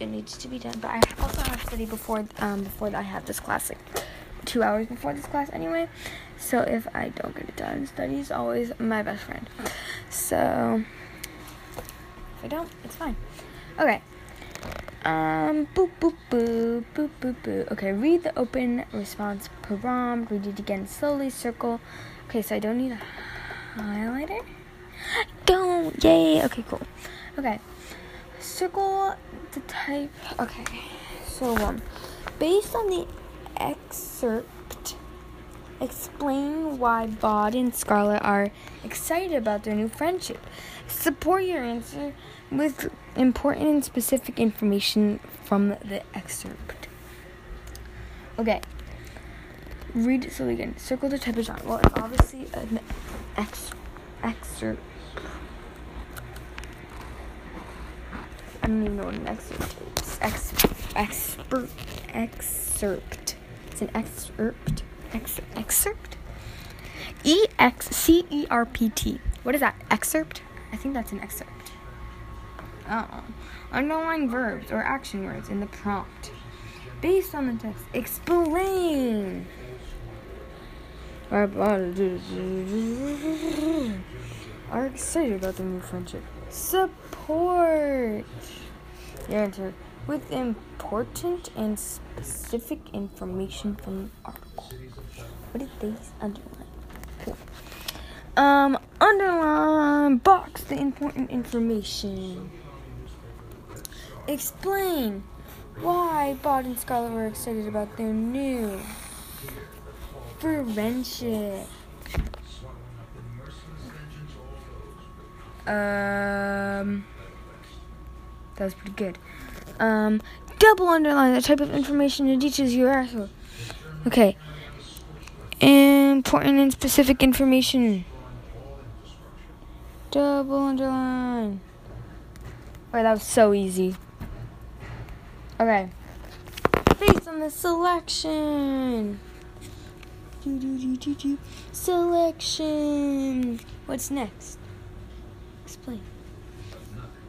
it needs to be done. But I also have to study before um before I have this classic. two hours before this class anyway. So if I don't get it done, study's always my best friend. So if I don't, it's fine. Okay. Um, boop, boop, boop, boop, boop, boop. Okay, read the open response prompt. Read it again slowly. Circle. Okay, so I don't need a highlighter. Don't. Yay. Okay, cool. Okay. Circle the type. Okay. So, um, based on the excerpt, explain why Bod and Scarlett are excited about their new friendship. Support your answer with important and specific information from the excerpt. Okay. Read it slowly again. Circle the type of genre. Well, it's obviously an ex- excerpt. I don't even know what an excerpt is. Ex- expert excerpt. It's an excerpt. Ex- excerpt. E X C E R P T. What is that? Excerpt? I think that's an excerpt. Uh-uh. Underline verbs or action words in the prompt. Based on the text, explain. Our are excited about the new friendship. Support. Your with important and specific information from article. What did they underline? Cool. Um, underline box the important information. Explain why Bod and Scarlett were excited about their new friendship. Um, that was pretty good. Um, double underline the type of information and details you for. Okay. Important and specific information. Double underline. Wait, that was so easy. Okay. Based on the selection. Selection. What's next? Explain.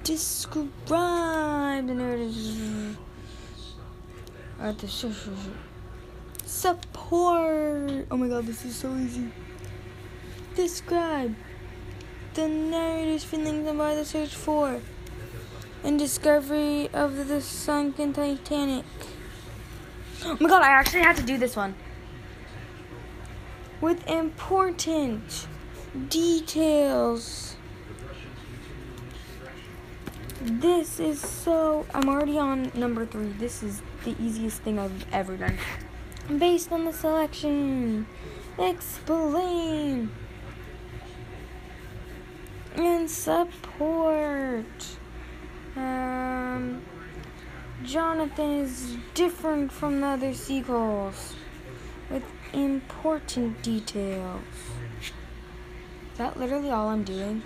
Describe the narrative. At the Support. Oh my god, this is so easy. Describe the narrator's feelings about the search for and discovery of the sunken Titanic. Oh my god, I actually had to do this one. With important details. This is so. I'm already on number three. This is the easiest thing I've ever done. Based on the selection, explain and support. Um, Jonathan is different from the other seagulls with important details. Is that literally all I'm doing?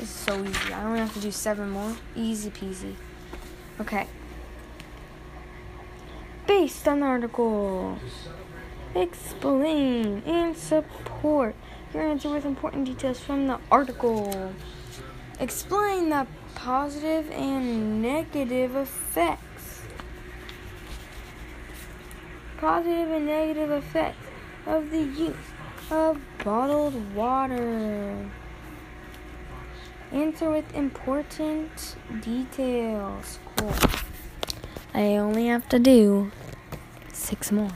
Is so easy. I don't have to do seven more. Easy peasy. Okay. Based on the article, explain and support your answer with important details from the article. Explain the positive and negative effects. Positive and negative effects of the use of bottled water. Answer with important details. Cool. I only have to do six more.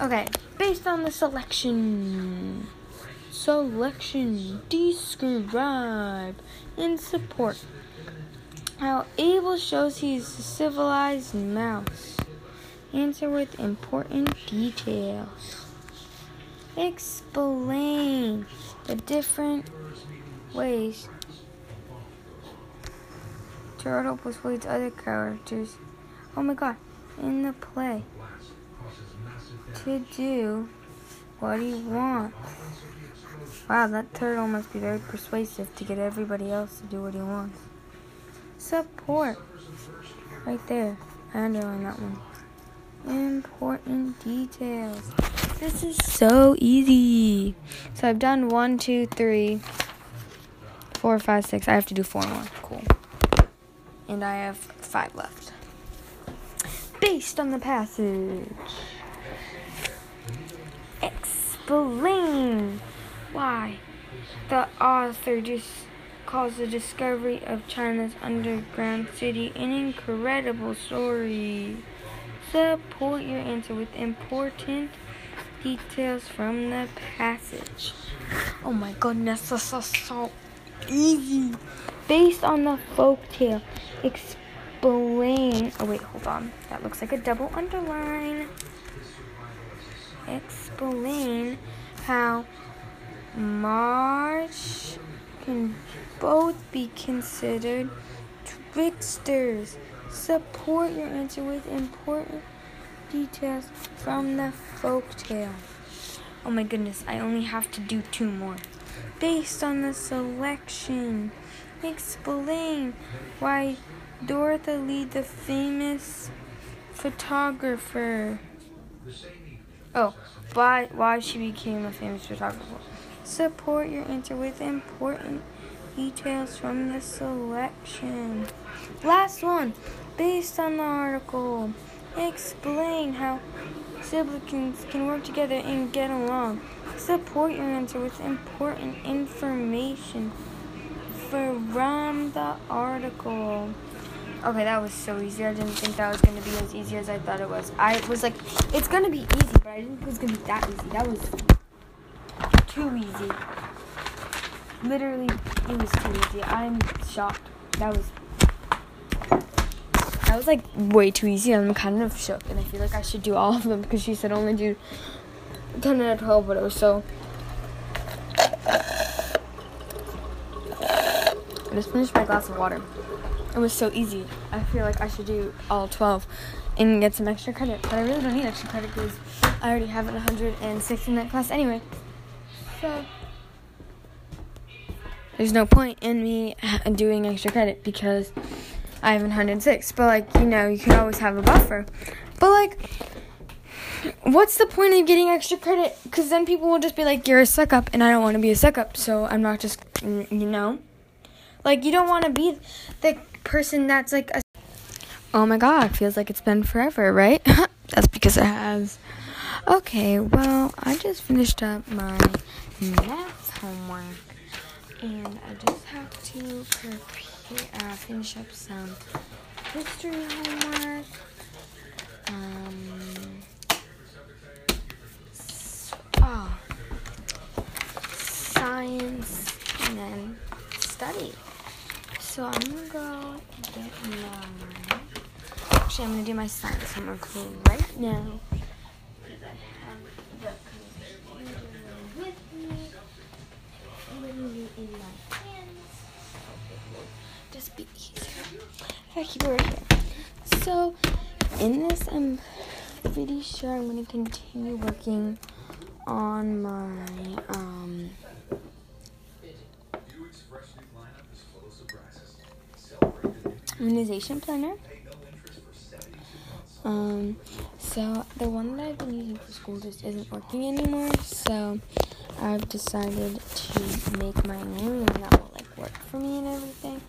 Okay, based on the selection, selection, describe, and support how Abel shows he's a civilized mouse. Answer with important details. Explain the different ways Turtle persuades other characters. Oh my god, in the play to do what he wants. Wow, that turtle must be very persuasive to get everybody else to do what he wants. Support. Right there. I underline that one. Important details. This is so easy. So I've done one, two, three, four, five, six. I have to do four more. Cool. And I have five left. Based on the passage, explain why the author just calls the discovery of China's underground city an incredible story. Support your answer with important details from the passage. Oh my goodness, this is so easy. Based on the folk tale, explain. Oh wait, hold on. That looks like a double underline. Explain how March can both be considered tricksters. Support your answer with important details from the folk tale. Oh my goodness, I only have to do two more. Based on the selection, explain why Dorothy Lee, the famous photographer. Oh, why why she became a famous photographer. Support your answer with important details from the selection. Last one, based on the article, explain how siblings can work together and get along. Support your answer with important information from the article. Okay, that was so easy. I didn't think that was going to be as easy as I thought it was. I was like, it's going to be easy, but I didn't think it was going to be that easy. That was too easy. Literally, it was too easy. I'm shocked. That was that was like way too easy. I'm kind of shook, and I feel like I should do all of them because she said only do 10 out of 12, but it was so. I just finished my glass of water. It was so easy. I feel like I should do all 12 and get some extra credit, but I really don't need extra credit because I already have an 106 in that class anyway. So there's no point in me doing extra credit because I have 106. But like, you know, you can always have a buffer. But like what's the point of getting extra credit? Cuz then people will just be like you're a suck up and I don't want to be a suck up. So I'm not just mm, you know. Like you don't want to be the person that's like a Oh my god, feels like it's been forever, right? that's because it has. Okay, well, I just finished up my math homework and I just have to prepare, uh, finish up some history homework. Um, oh, science, and then study. So I'm gonna go get my. Actually, I'm gonna do my science homework right now. Just be easier I keep it right here. So, in this, I'm pretty sure I'm to continue working on my um, immunization planner. Um, so the one that I've been using for school just isn't working anymore. So I've decided to make my own, and that will like work for me and everything.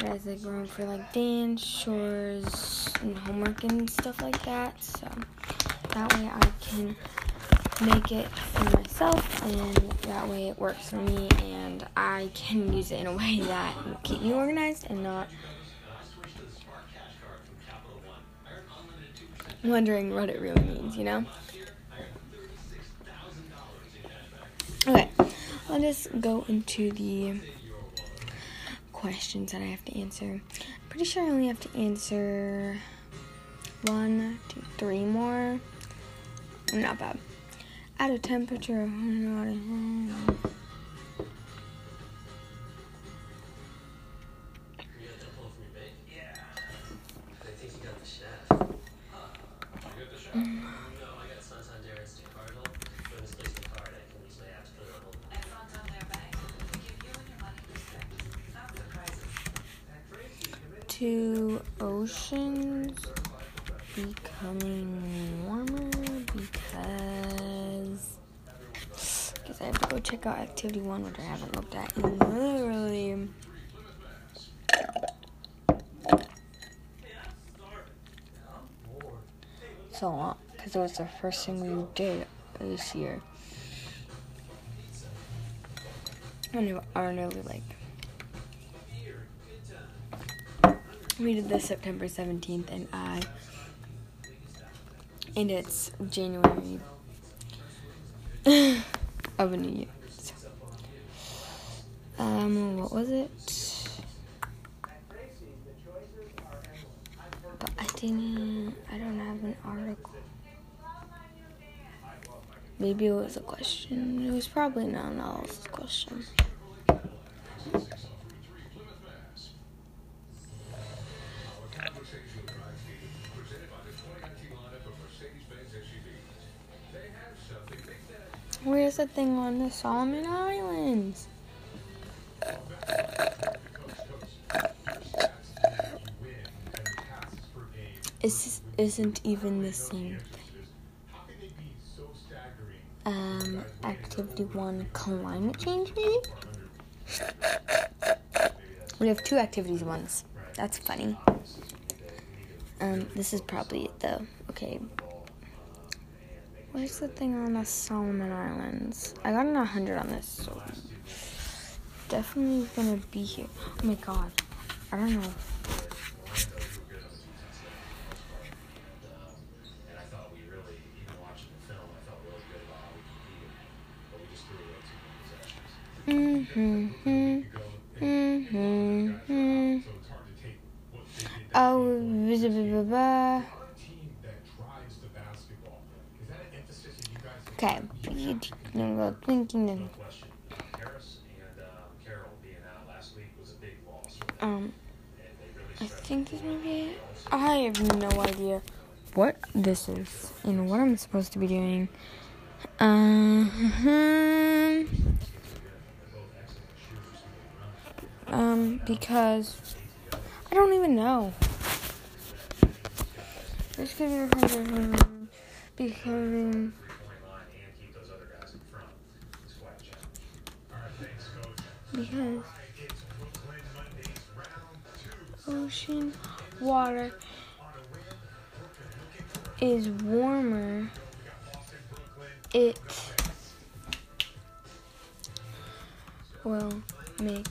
Whereas like room for like dance, chores, and homework and stuff like that. So that way I can make it for myself, and that way it works for me, and I can use it in a way that will keep me organized and not wondering what it really means, you know? Okay, I'll just go into the questions that I have to answer. Pretty sure I only have to answer one, two, three more. Not bad. At a temperature. Funds to oceans becoming warmer because I I have to go check out activity one, which I haven't looked at in literally. So long because it was the first thing we did this year. I don't know, I don't really like we did this September 17th and I and it's January of a new year. So, um, what was it? But I didn't. I don't have an article. Maybe it was a question. It was probably not an analysis question. Where's the thing on the Solomon Islands? This isn't even the same thing. Um, activity one, climate change, maybe? We have two activities once. That's funny. Um, this is probably it though. Okay. Where's the thing on the Solomon Islands? I got an 100 on this, so definitely gonna be here. Oh my god. I don't know. And I thought we really, even watching the film, I felt really good about how we competed. But we just threw away too many possessions. Mm-hmm. Mm-hmm. So it's hard to take what they did. Oh, blah, blah, blah, blah. team that drives the basketball. Is that an emphasis that you guys Okay. Thinking then. question? Harris and um, Carroll being out last week was a big loss. Um, And they really I think this might be it. I have no idea what this is and what I'm supposed to be doing. Um, um, because I don't even know. This could be because line and keep those other guys in front. It's quite a challenge. All right, thanks, coach. Because ocean water is warmer, it will make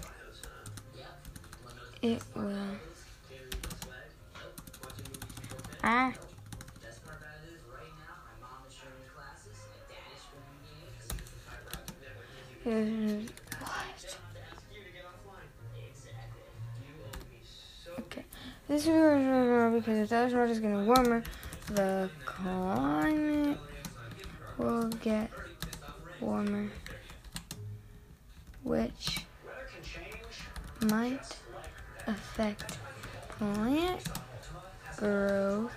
it will ah Best this is because if ocean water is getting warmer the climate will get warmer which might affect plant growth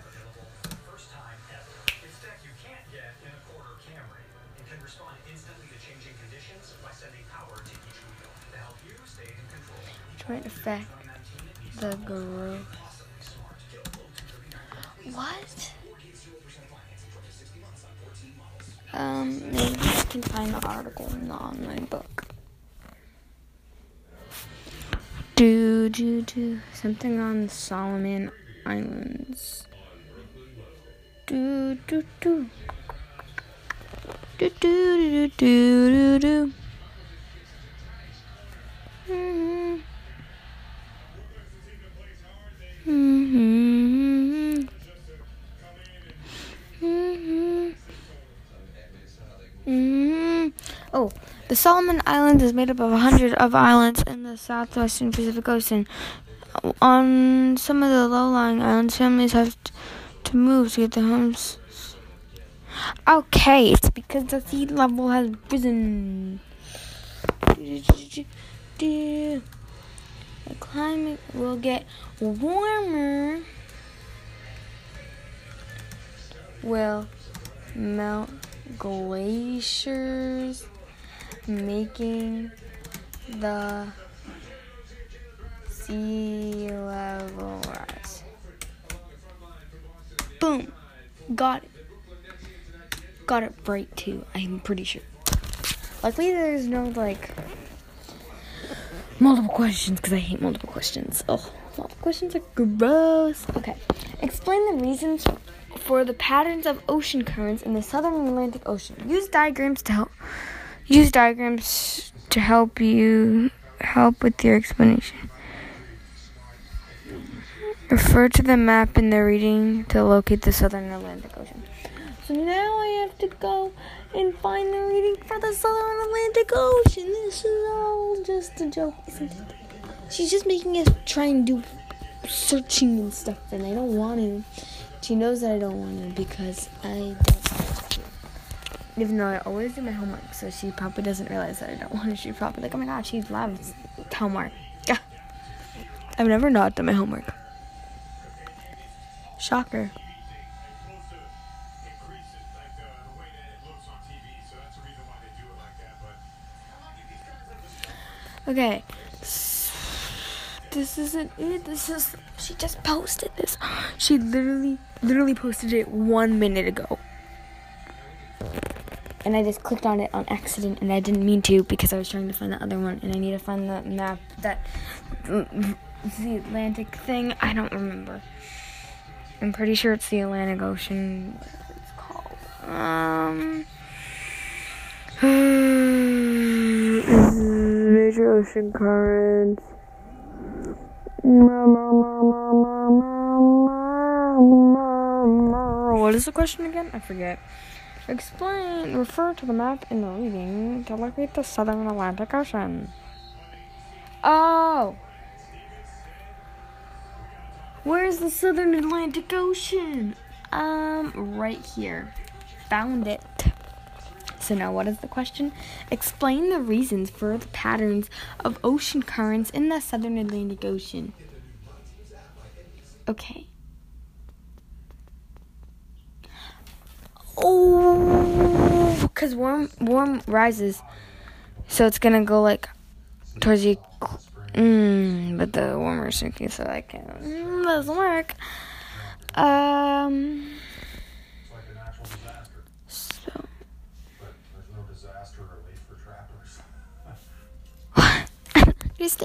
might affect the growth. What? Um, maybe I can find the article in online book. Do do do something on Solomon Islands. Do do do. Do do do do do do. Mhm. Mhm. Mhm. Mhm. Oh, the Solomon Islands is made up of a hundred of islands in the southwestern Pacific Ocean. On some of the low-lying islands, families have to move to get their homes. Okay, it's because the sea level has risen. The climate will get warmer. Will melt glaciers, making the sea level rise. Boom. Got it. Got it right too, I'm pretty sure. Luckily, there's no like multiple questions because I hate multiple questions. Oh, multiple questions are gross. Okay. Explain the reasons for the patterns of ocean currents in the southern Atlantic Ocean. Use diagrams to help. Use diagrams to help you help with your explanation. Refer to the map in the reading to locate the southern Atlantic Ocean. So now I have to go and find the reading for the southern Atlantic Ocean. This is all just a joke, isn't it? She's just making us try and do searching and stuff, and I don't want to. She knows that I don't want to because I don't. Even though I always do my homework, so she probably doesn't realize that I don't want to. She's probably like, oh my god, she loves homework. Yeah. I've never not done my homework. Shocker. Okay. This isn't it. This is. She just posted this. She literally, literally posted it one minute ago. And I just clicked on it on accident, and I didn't mean to because I was trying to find the other one, and I need to find the map that the Atlantic thing. I don't remember. I'm pretty sure it's the Atlantic Ocean. It's called. Um. Major ocean currents. What is the question again? I forget. Explain. Refer to the map in the reading to locate the southern Atlantic Ocean. Oh. Where's the southern Atlantic Ocean? Um, right here. Found it. So now what is the question? Explain the reasons for the patterns of ocean currents in the southern Atlantic Ocean. Okay. Oh, because warm warm rises, so it's gonna go like towards the. Mm, but the warmer sinking, so I can't. Mm, doesn't work. Um. it's like a natural disaster, So. but there's no disaster relief for trappers. Understand. Um. I had a lot of trash hanging out there. couple hundred. Worked on those trails and sweat Um,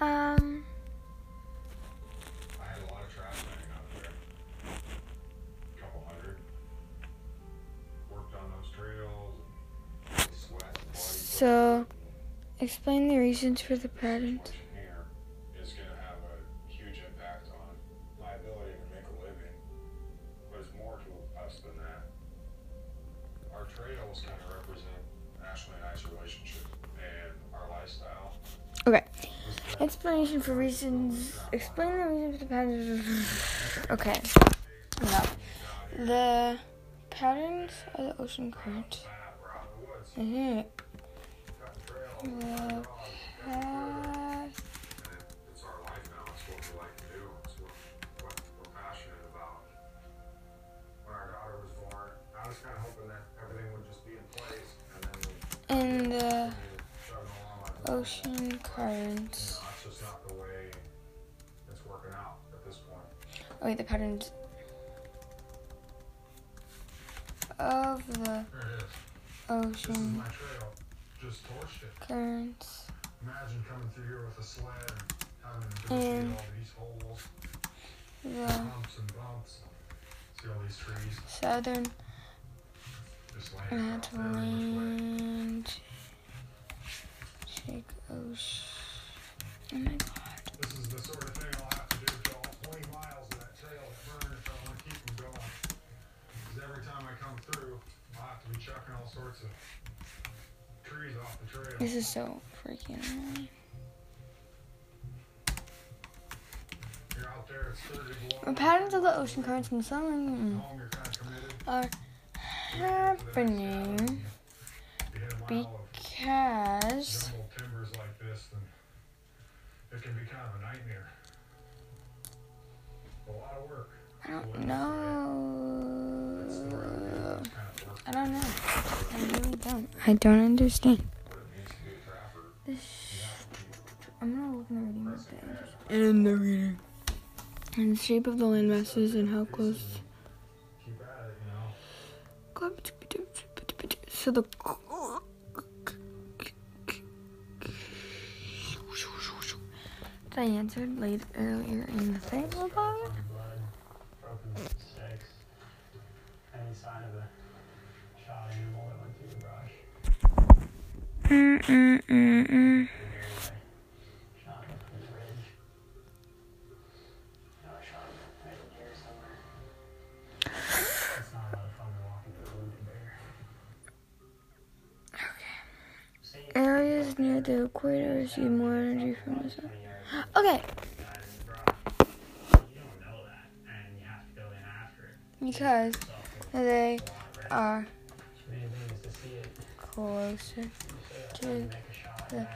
and body So, explain the reasons for the patterns. Explanation for reasons. Explain the reasons for the patterns. Okay. No. The patterns of the ocean current. Mm-hmm. the and the ocean currents. Oh wait, the patterns of the There it is. This is ocean my trail. Just torched it. currents. Imagine coming through here with a sled and having to all these holes, The humps and bumps. See all these trees? southern Just laying out there in this way. Atlantic ocean. Oh my god. This is the sort of thing I'll have to do to all 20 miles of that trail that burn if I want to keep them going. Because every time I come through, I'll have to be chucking all sorts of trees off the trail. This is so freaking annoying. You're out there, it's 30 below. The patterns of the ocean currents in the southern you're kind of committed. are happening You hit a mile of because jungle timbers like this, then it can be kind of a nightmare. A lot of work. I don't know. That's the word out there. It's kind of work. I don't know. I really don't. I don't understand. What it means to be a trapper. This, I'm gonna look in the reading of the in the reading. And the shape of the land masses and how close. Keep at it. So the. I answered late earlier in the thing about it. From and six. Any sign of a Areas near the equator receive more energy from the sun. Okay, because they are closer to the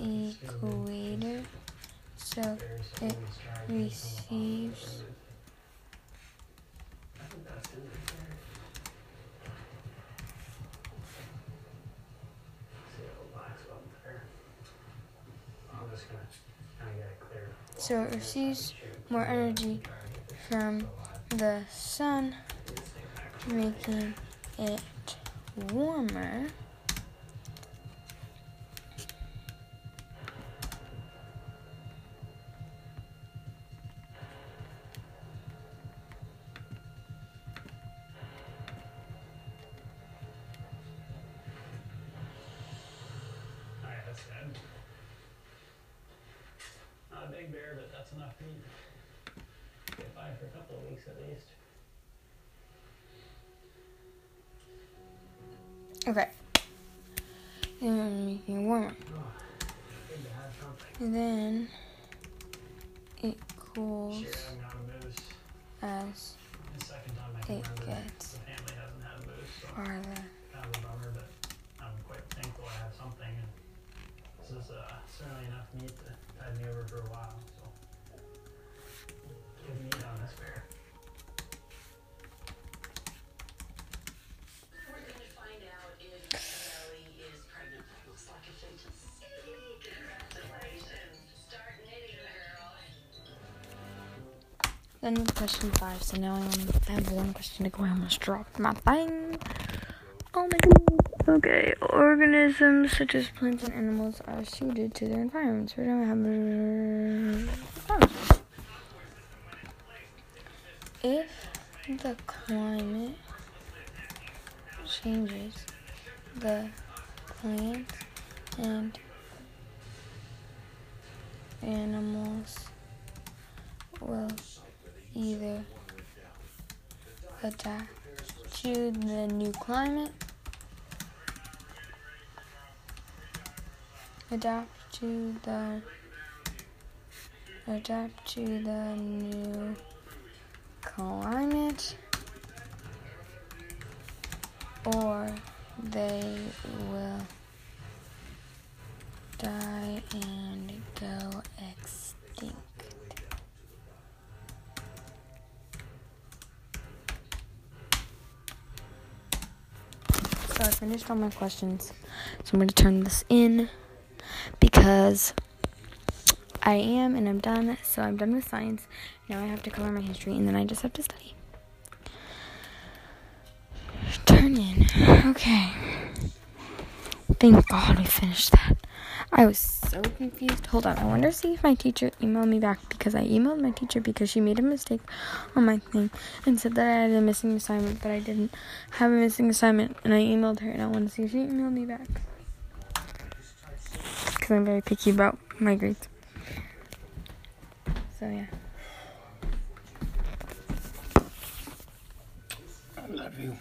equator, so it receives so it receives more energy from the sun, making it warmer. Then question five, so now I have one question to go. I almost dropped my thing. Oh my god. Okay, organisms such as plants and animals are suited to their environments. We don't have if the climate changes, the plants and animals will either adapt to the new climate, adapt to the adapt to the new climate, or they will die and go extinct. So I finished all my questions. So I'm going to turn this in because I am and I'm done. So I'm done with science. Now I have to cover my history and then I just have to study. Turn in. Okay. Thank God we finished that. I was so confused. Hold on. I wonder see if my teacher emailed me back because I emailed my teacher because she made a mistake on my thing and said that I had a missing assignment, but I didn't have a missing assignment. And I emailed her and I want to see if she emailed me back because I'm very picky about my grades. So yeah. I love you.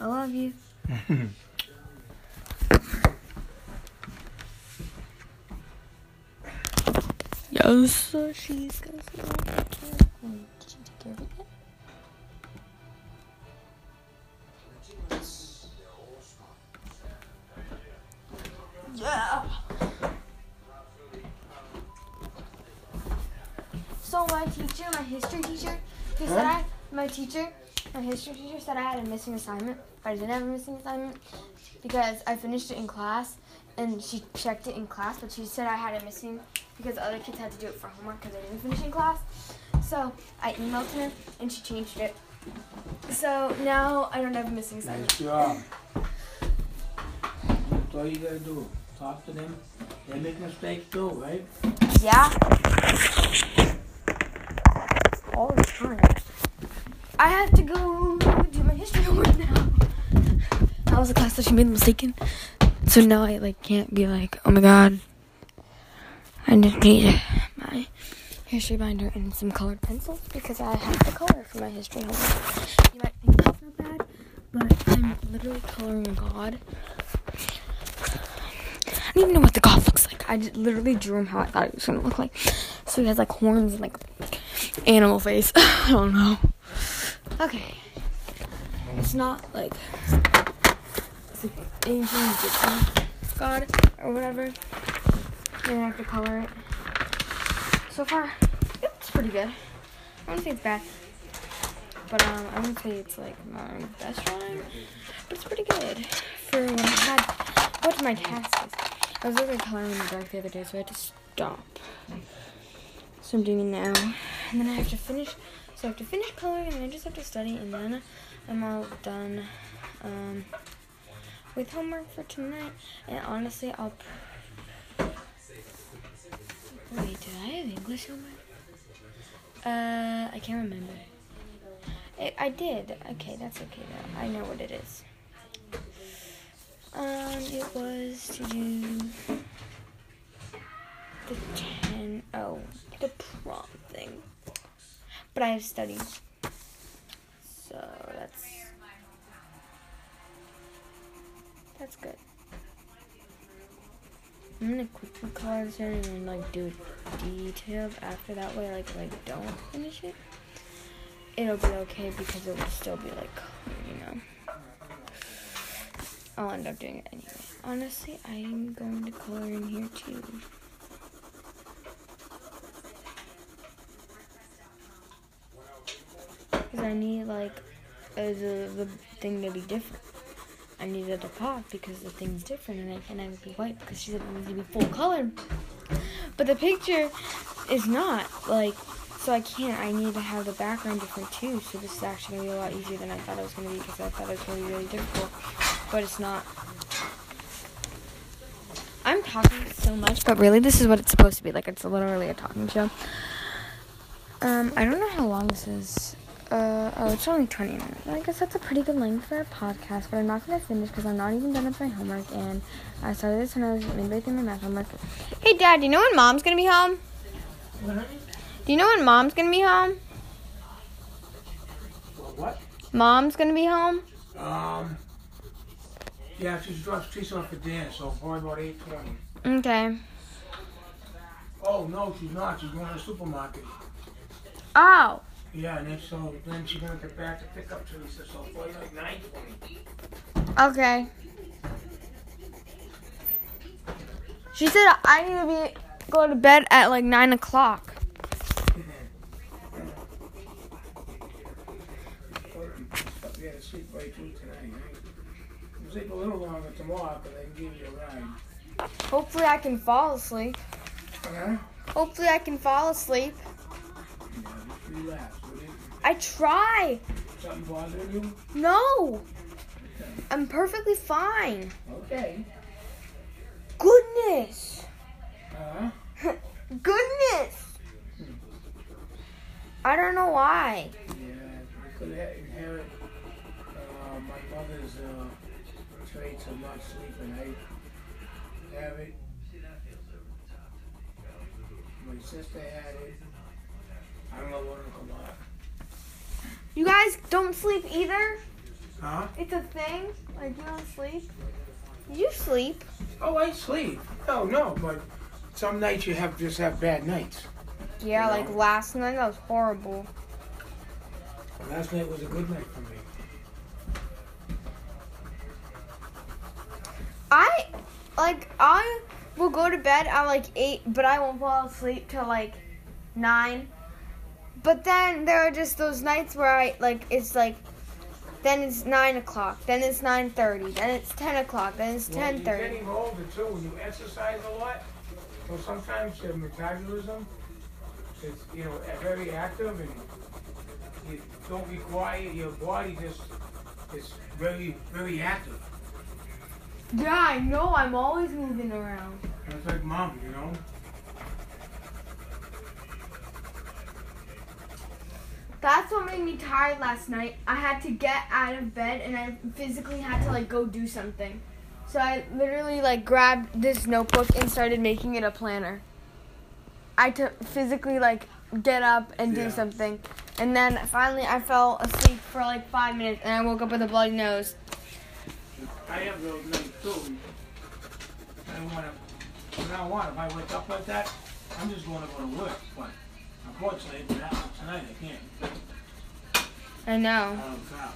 I love you. yes, so she's gonna my. Oh, wait, did you take care of it yet? Yeah. So my teacher, my history teacher, he said I, my teacher, my history teacher said I had a missing assignment, but I didn't have a missing assignment because I finished it in class and she checked it in class, but she said I had it missing because other kids had to do it for homework because I didn't finish in class. So I emailed her and she changed it. So now I don't have a missing assignment. Nice job. That's all you gotta do. Talk to them. They make mistakes too, right? Yeah. All the time. I have to go do my history homework now. That was a class that she made a mistake in. So now I like can't be like, oh my god. I just need my history binder and some colored pencils because I have to color for my history homework. You might think that's not bad, but I'm literally coloring a god. I don't even know what the god looks like. I just literally drew him how I thought he was gonna look like. So he has like horns and like animal face. I don't know. Okay. It's not like ancient Egyptian god or whatever. Then I have to color it. So far, it's pretty good. I wouldn't say it's bad. But um, I wouldn't say it's like my best drawing. But it's pretty good for when I had what my task is. I was literally coloring in the dark the other day, so I had to stop. So I'm doing it now. And then I have to finish. So I have to finish coloring, and then I just have to study, and then I'm all done um, with homework for tonight. And honestly, I'll. Wait, did I have English homework? Uh, I can't remember. It, I did. Okay, that's okay though. I know what it is. Um, it was to do the ten oh the prom thing. But I have studied. So that's that's good. I'm gonna quickly color this in and like do detailed after that way like if I don't finish it. It'll be okay because it will still be like you know. I'll end up doing it anyway. Honestly, I'm going to color in here too. Because I need like uh, the, the thing to be different. I needed to pop because the thing's different and I can't have it be white because she said it needs to be full color. But the picture is not like so I can't. I need to have the background different too. So this is actually gonna be a lot easier than I thought it was gonna be because I thought it was gonna be really difficult. But it's not. I'm talking so much, but really this is what it's supposed to be. Like it's literally a talking show. Um, I don't know how long this is. Uh, oh, it's only 20 minutes. I guess that's a pretty good length for a podcast, but I'm not going to finish because I'm not even done with my homework, and I started this when I was midway through my math homework. Hey, Dad, do you know when Mom's going to be home? Do you know when Mom's going to be home? What? Mom's going to be home? Um. Yeah, she's dropped she's off for dinner, so probably about eight twenty. Okay. Oh no, she's not. She's going to the supermarket. Oh, Yeah, and then so then she's gonna get back to pick up Teresa, so probably like nine twenty. okay. She said I need to be go to bed at like 9 o'clock. To sleep too tonight. Sleep a little longer tomorrow, because I can give you a ride. Hopefully, I can fall asleep. Huh? Hopefully, I can fall asleep. Yeah, just relax? I try. Something bothering you? No. I'm perfectly fine. Okay. Goodness. Uh-huh. Goodness. I don't know why. Yeah, we could inherit uh, my mother's uh, traits of not sleeping. I have it. My sister had it. I don't know what it'll come out. You guys don't sleep either? Huh? It's a thing? Like, you don't sleep? You sleep. Oh, I sleep. Oh, no, but some nights you have just have bad nights. Yeah, like last night, that was horrible. Last night was a good night for me. I, like, I will go to bed at like 8, but I won't fall asleep till like 9. But then there are just those nights where I, like, it's like, then it's 9 o'clock, then it's 9.30, then it's 10 o'clock, then it's Well, you're 10.30. getting older too. When you exercise a lot, so sometimes your metabolism is, you know, very active and you don't require your body just is very, very active. Yeah, I know, I'm always moving around. And it's like mom, you know. That's what made me tired last night. I had to get out of bed and I physically had to like go do something. So I literally like grabbed this notebook and started making it a planner. I took physically like get up and do Yeah. something. And then finally I fell asleep for like five minutes and I woke up with a bloody nose. I have those nights too. I don't wanna, from now on, if I wake up like that, I'm just gonna go to work, but unfortunately, it happened tonight, I can't. I know. Oh, God.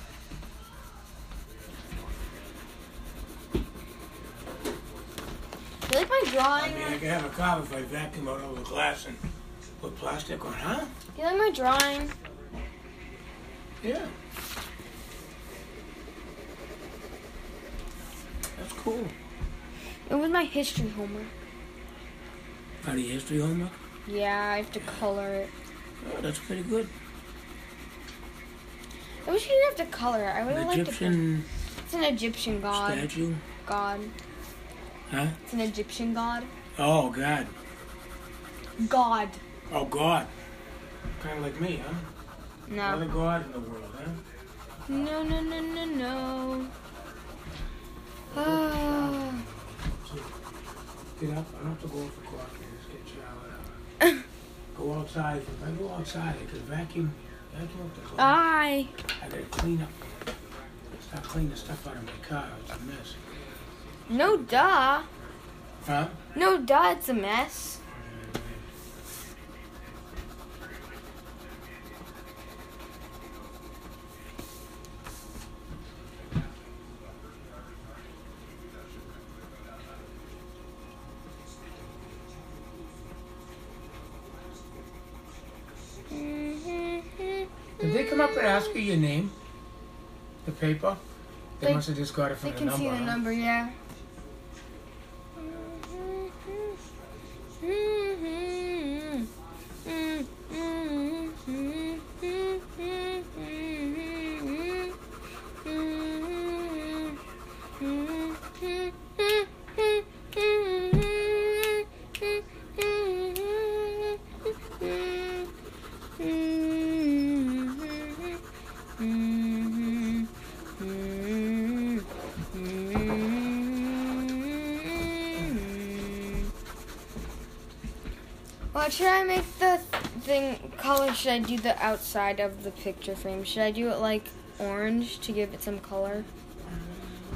You like my I drawing? mean, I can have a car if I vacuum out all the glass and put plastic on, huh? You like my drawing? Yeah. That's cool. It was my history homework. Part of your history homework? Yeah, I have to color it. Oh, that's pretty good. I wish you didn't have to color it. I would liked to. It's an Egyptian god. statue? God. Huh? It's an Egyptian god. Oh, God. God. Oh, God. Kind of like me, huh? No. Another God in the world, huh? No, no, no, no, no. Ah. Get up. I don't have to go out for coffee. Just get showered up. Go outside. If I go outside, I could vacuum. Vacuum up the clothes. I gotta clean up. Stop cleaning stuff out of my car. It's a mess. No, duh. Huh? No, duh. It's a mess. Did they come up and ask you your name? The paper? They, They- must have just got it from They the can see the huh? number, yeah. What should I make the thing color? Should I do the outside of the picture frame? Should I do it like orange to give it some color?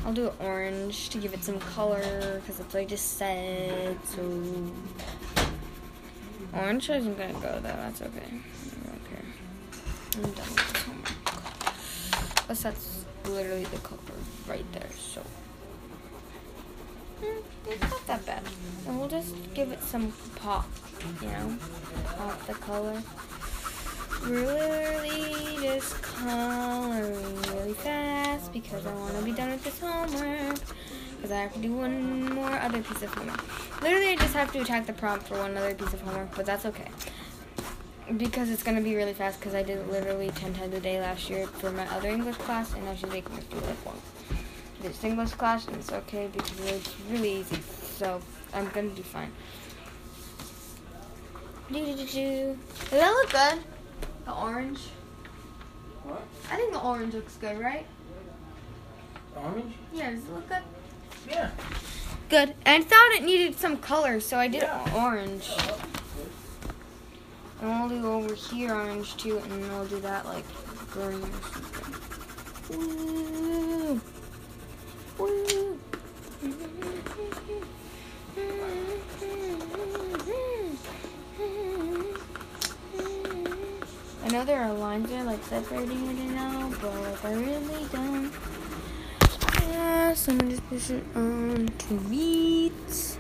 I'll do it orange to give it some color because that's what I just said. So orange isn't gonna go though. That's okay. Care. I'm done with this homework. Plus that's literally the color right there. So mm, it's not that bad. And we'll just give it some pop you know, pop the color. Really just coloring really fast because I want to be done with this homework. Because I have to do one more other piece of homework. Literally, I just have to attack the prompt for one other piece of homework, but that's okay. Because it's going to be really fast because I did it literally 10 times a day last year for my other English class, and now she's making me do like one. This English class, and it's okay because it's really easy. So I'm going to do fine. Do, do, do, do. Does that look good? The orange? What? I think the orange looks good, right? Orange? Yeah, does it look good? Yeah. Good. And I thought it needed some color, so I did Yeah. orange. Oh, and we'll do over here orange too, and then we'll do that like green or something. Woo! I know there are lines there like separating it now, but I really don't. Yeah, someone just push it on tweets.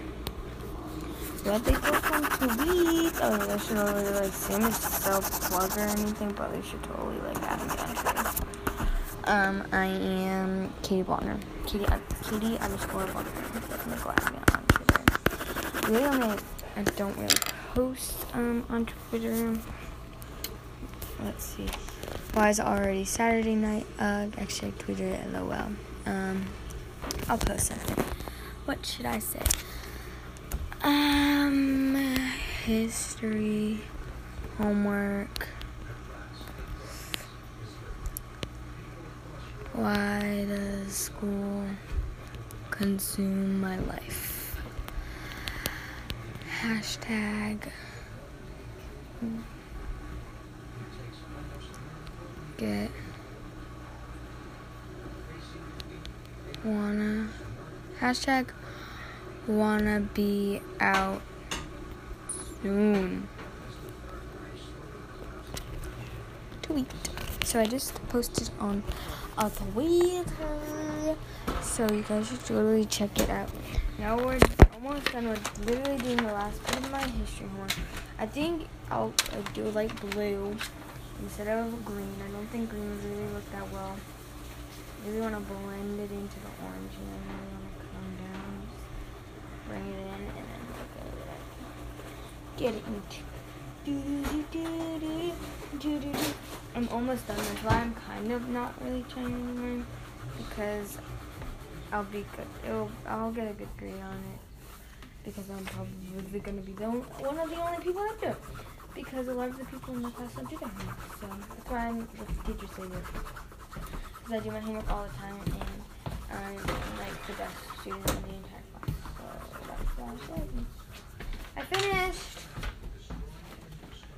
What they put on tweets? Oh, they should already like as self plug or anything, but they should totally like add on Twitter. Um, I am Katie Bonner. Katie, uh, Katie underscore Bonner. Definitely go add me on Twitter. Really, only I don't really post um on Twitter. Let's see. Why is it already Saturday night? Uh, actually, I tweeted it. LOL. Um, I'll post something. What should I say? Um, history, homework. Why does school consume my life? Hashtag get wanna hashtag wanna be out soon. Tweet. So I just posted on a Twitter. So you guys should totally check it out. Now we're almost done with literally doing the last bit of my history homework. I think I'll like, do like blue instead of green. I don't think green really look that well. I really want to blend it into the orange and then really want to come down, bring it in, and then look at it. Get it into. Do-do-do-do-do-do-do-do. I'm almost done. That's why I'm kind of not really trying anymore because I'll be good. It'll, I'll get a good grade on it because I'm probably gonna be the one of the only people that do. it. Because a lot of the people in my class don't do their homework, so that's why I'm the teachers this. Because I do my homework all the time and I'm like the best student in the entire class. So that's why I said. I finished.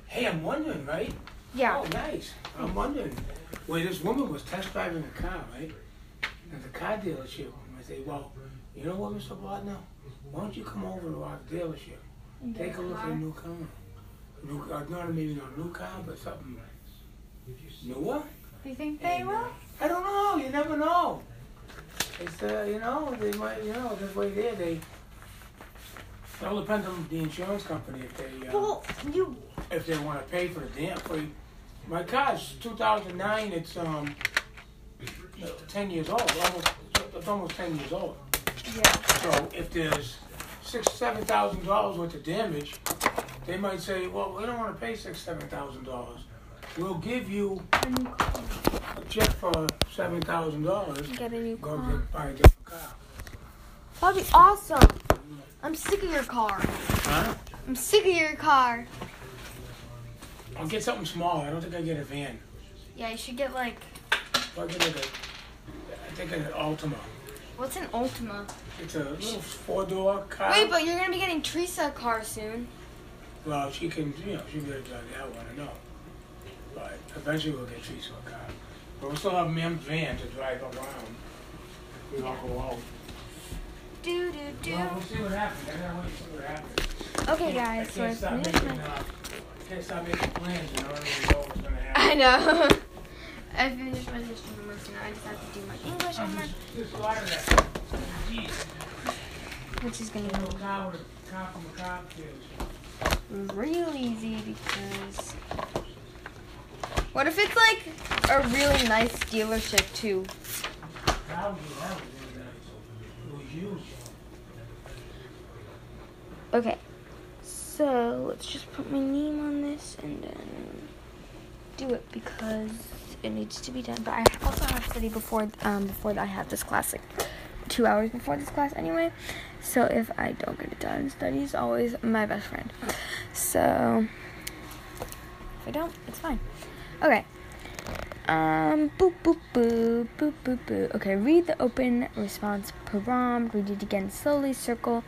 Hey, I'm wondering, right? Yeah. Oh, nice. I'm wondering. Well, this woman was test driving a car, right? At the car dealership. I say, well, you know what, Mr. Bardner? Why don't you come over to our dealership? Take a look at a new car. New, uh, not maybe not a new car, but something newer. Do you think they will? I don't know. You never know. It's uh, you know, they might, you know, this way there, they. It all depends on the insurance company if they uh, Well, you. If they want to pay for the damn. For my car's 2009. It's um, 10 years old. Almost, it's almost 10 years old. Yeah. So if there's six, seven thousand dollars worth of damage, they might say, well, we don't want to pay six, seven thousand dollars. We'll give you A new car. a check for seven thousand dollars. Get a new Go car. get, buy a different car. That'd be awesome. I'm sick of your car. Huh? I'm sick of your car. I'll get something small. I don't think I get a van. Yeah, you should get like. I'll get like a, I think an Altima. What's an Altima? It's a little four door car. Wait, but you're gonna be getting Teresa a car soon. Well, she can, you know, be able drive that one, I know. But eventually we'll get Teresa a car. But we'll still have Mem's van to drive around. We all go out. Do do do. Well, we'll see what happens. I gotta wait and see what happens. Okay, guys. So I finished my. Can't stop making plans in order to know what's gonna happen. I know. I finished my history homework, now I just have to do my English homework, just, lot of that. Which is gonna little a car from a cop be real easy because. What if it's like a really nice dealership too? That was, that was really nice. It was huge. Okay, so let's just put my name on this and then do it because it needs to be done. But I also have to study before um before I have this class, like two hours before this class anyway. So if I don't get it done, study is always my best friend. So if I don't, it's fine. Okay. Um, boop, boop, boop, boop, boop, boop. Okay, read the open response prompt. Read it again slowly. Circle.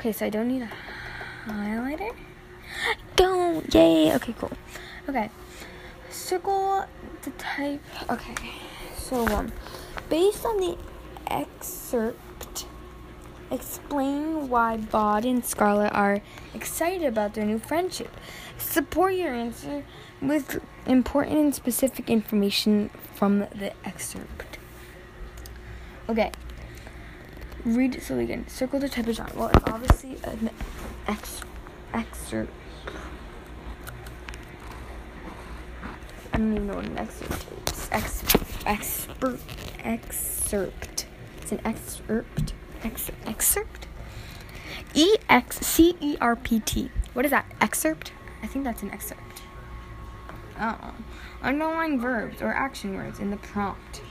Okay, so I don't need a highlighter. Don't. Yay. Okay, cool. Okay. Circle the type. Okay. So, um, based on the excerpt, explain why Bod and Scarlett are excited about their new friendship. Support your answer with important and specific information from the excerpt. Okay. Read it slowly again. Circle the type of genre. Well, it's obviously an ex- excerpt. I don't even know what an excerpt is. Ex- expert excerpt. It's an excerpt. Ex- excerpt. E X C E R P T. What is that? Excerpt? I think that's an excerpt. Oh. Underline verbs or action words in the prompt.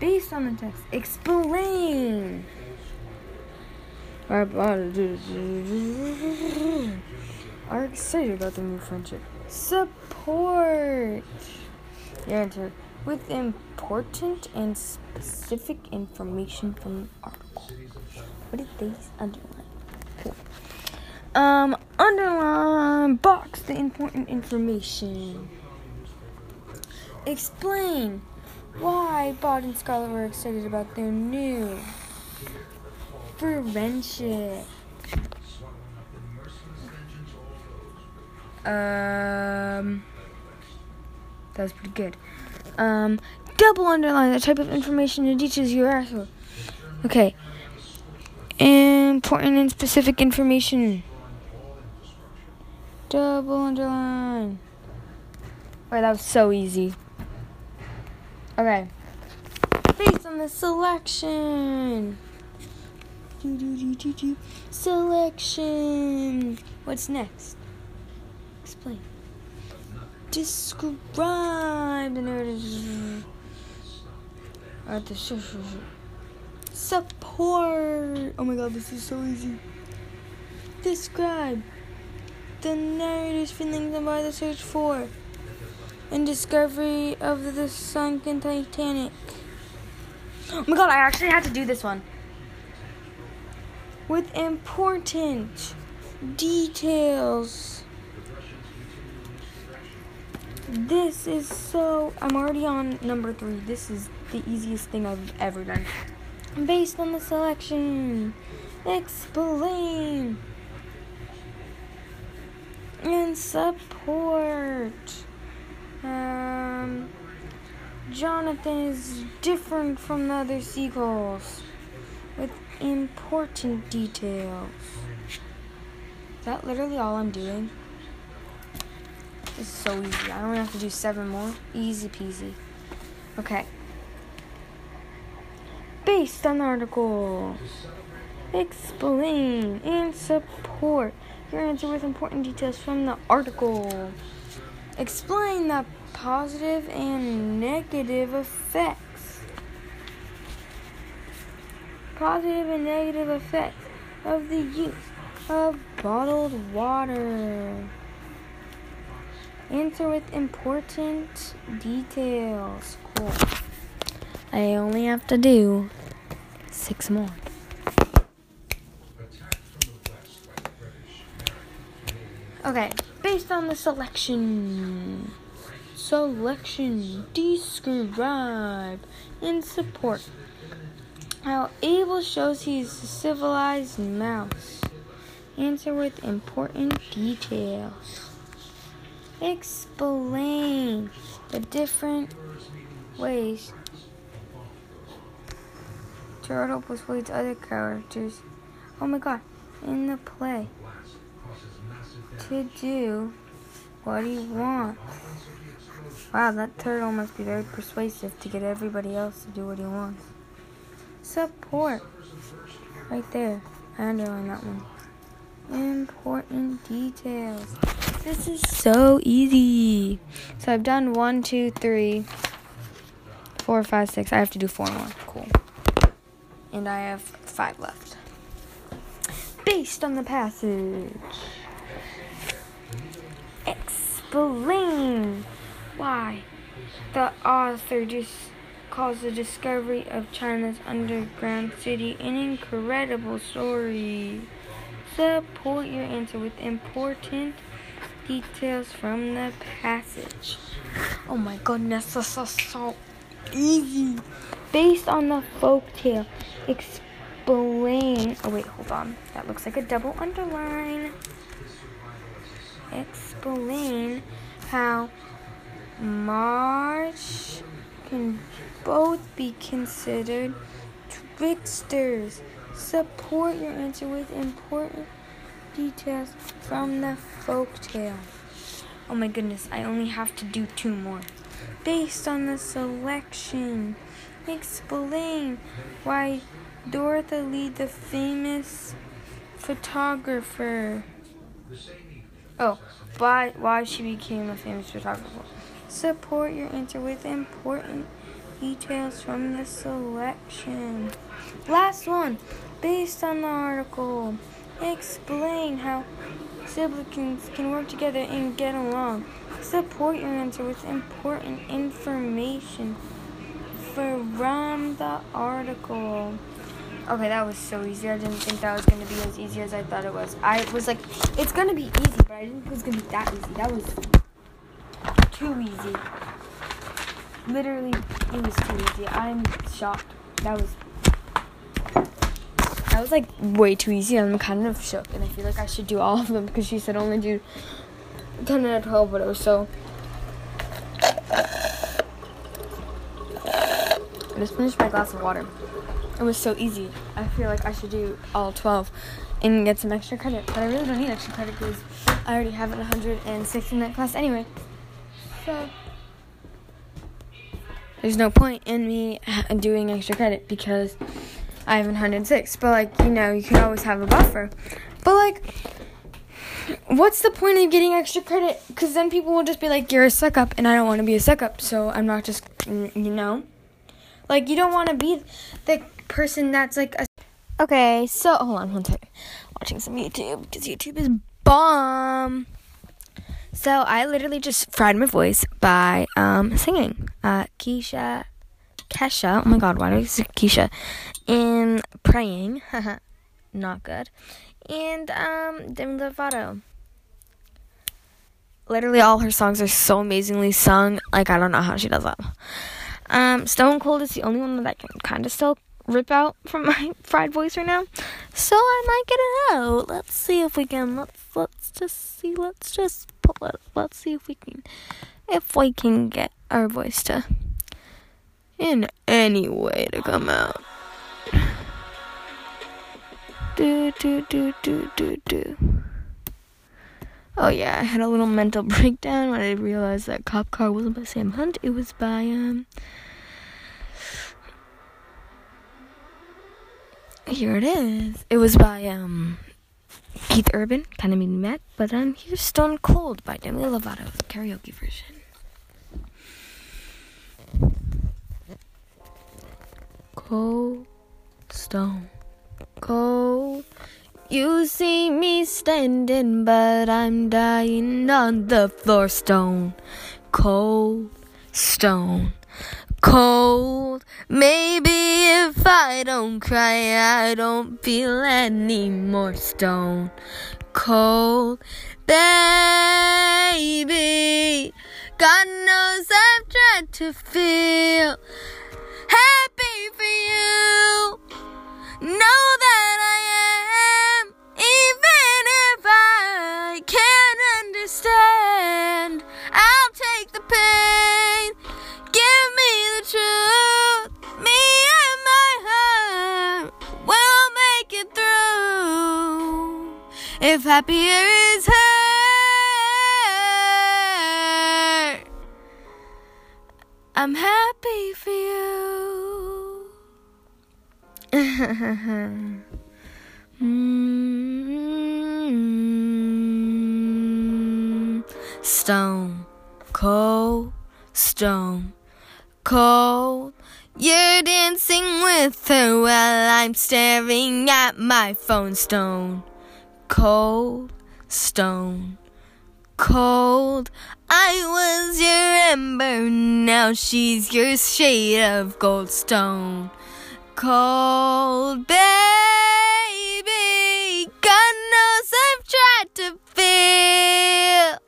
Based on the text, explain. Are excited about the new friendship. Support. Your with important and specific information from the article. What did they underline? Cool. Um, underline box the important information. Explain why Bod and Scarlett were excited about their new friendship. Um, that was pretty good. Um, double underline the type of information and details you for. Okay. Important and specific information. Double underline. Wait, that was so easy. Okay. Based on the selection. Do, do, do, do, do. Selection. What's next? Explain. Describe the narrative. Uh, the Support. Oh my god, this is so easy. Describe the narrator's feelings about the search for and discovery of the sunken Titanic. Oh my god, I actually had to do this one. With important details. This is so. I'm already on number three. This is the easiest thing I've ever done. Based on the selection, explain, and support. Um, Jonathan is different from the other seagulls important details. Is that literally all I'm doing? This is so easy. I only have to do seven more. Easy peasy. Okay. Based on the article, explain and support your answer with important details from the article. Explain the positive and negative effects. Positive and negative effects of the use of bottled water. Answer with important details. Cool. I only have to do six more. Okay, based on the selection. Selection. Describe and support how Abel shows he's a civilized mouse. Answer with important details. Explain the different ways Turtle persuades other characters. Oh my god, in the play. To do what he wants. Wow, that turtle must be very persuasive to get everybody else to do what he wants. Support. Right there. I underline that one. Important details. This is so easy. So I've done one, two, three, four, five, six. I have to do four more. Cool. And I have five left. Based on the passage, explain why the author just calls the discovery of China's underground city an incredible story. Support your answer with important details from the passage. Oh my goodness, this is so easy. Based on the folk tale, explain. Oh, wait, hold on. That looks like a double underline. Explain how March can both be considered tricksters. Support your answer with important details from the folktale. Oh my goodness, I only have to do two more. Based on the selection, explain why Dorothy Lee, the famous photographer. Oh, why why she became a famous photographer. Support your answer with important details from the selection. Last one, based on the article, explain how siblings can work together and get along. support your answer with important information from the article. Okay, that was so easy. I didn't think that was gonna be as easy as I thought it was. I was like, it's gonna be easy, but I didn't think it was gonna be that easy. That was too easy. Literally, it was too easy. I'm shocked. That was that was like way too easy. I'm kind of shook, and I feel like I should do all of them because she said only do 10 out of 12, whatever. So I just finished my glass of water. It was so easy. I feel like I should do all 12 and get some extra credit, but I really don't need extra credit because I already have 106 in that class anyway. So there's no point in me doing extra credit because I have 106. But like you know, you can always have a buffer. But like, what's the point of getting extra credit? Because then people will just be like, "You're a suck up," and I don't want to be a suck up, so I'm not just you know. Like you don't want to be the person that's like a. Okay, so hold on one second. Watching some YouTube because YouTube is bomb. So I literally just fried my voice by um singing. Uh, Keisha, Kesha. Oh my God, why do I say Keisha? And praying. Not good. And um Demi Lovato. Literally all her songs are so amazingly sung. Like I don't know how she does that. Um, Stone Cold is the only one that I can kind of still rip out from my fried voice right now. So I might get it out. Let's see if we can. Let's let's just see. Let's just it. Let's see if we can if we can get our voice to in any way to come out. Do do do do do do. Oh yeah, I had a little mental breakdown when I realized that Cop Car wasn't by Sam Hunt. It was by um. Here it is. It was by um Keith Urban. Kind of made me mad, but um here's Stone Cold by Demi Lovato, the karaoke version. Cold Stone Cold. You see me standing, but I'm dying on the floor. Stone cold, stone cold. Maybe if I don't cry, I don't feel any more stone cold, baby. God knows I've tried to feel happy for you. Know that If happier is her. I'm happy for you. Mm. Stone cold, stone cold. You're dancing with her while I'm staring at my phone. Stone cold, stone cold. I was your ember, now she's your shade of gold stone cold, baby. God knows I've tried to feel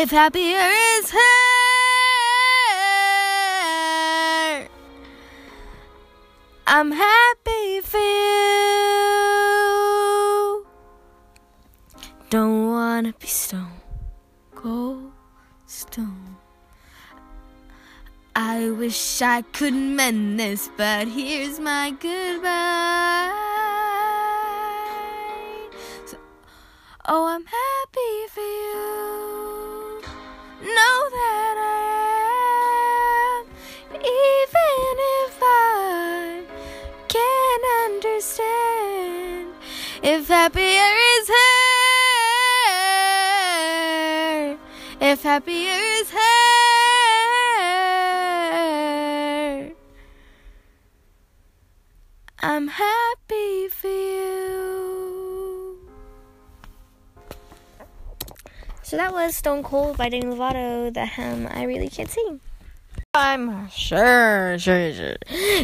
If happier is hurt, I'm happy for you. Don't wanna be stone cold stone. I wish I could mend this, but here's my goodbye. So, oh, I'm happy for you know that I am, even if I can't understand if happier is her, if happier is her. I'm happy for you. So that was Stone Cold by Demi Lovato, the hymn I really can't sing. I'm sure, sure, sure.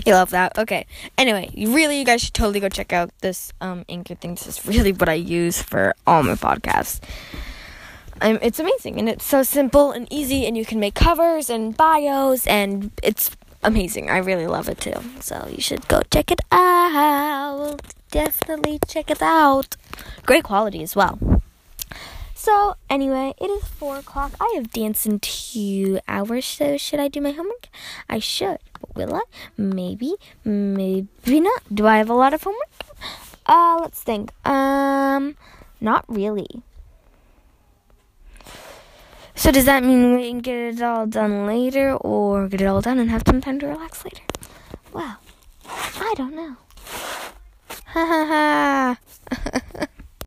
You love that. Okay. Anyway, really, you guys should totally go check out this um Anchor thing. This is really what I use for all my podcasts. It's amazing and it's so simple and easy, and you can make covers and bios, and it's amazing. I really love it too. So you should go check it out. Definitely check it out. Great quality as well. So, anyway, it is 4 o'clock. I have danced in two hours, so should I do my homework? I should. But will I? Maybe, maybe not. Do I have a lot of homework? Uh, let's think. Um, not really. So, does that mean we can get it all done later, or get it all done and have some time to relax later? Well, I don't know. Ha ha ha.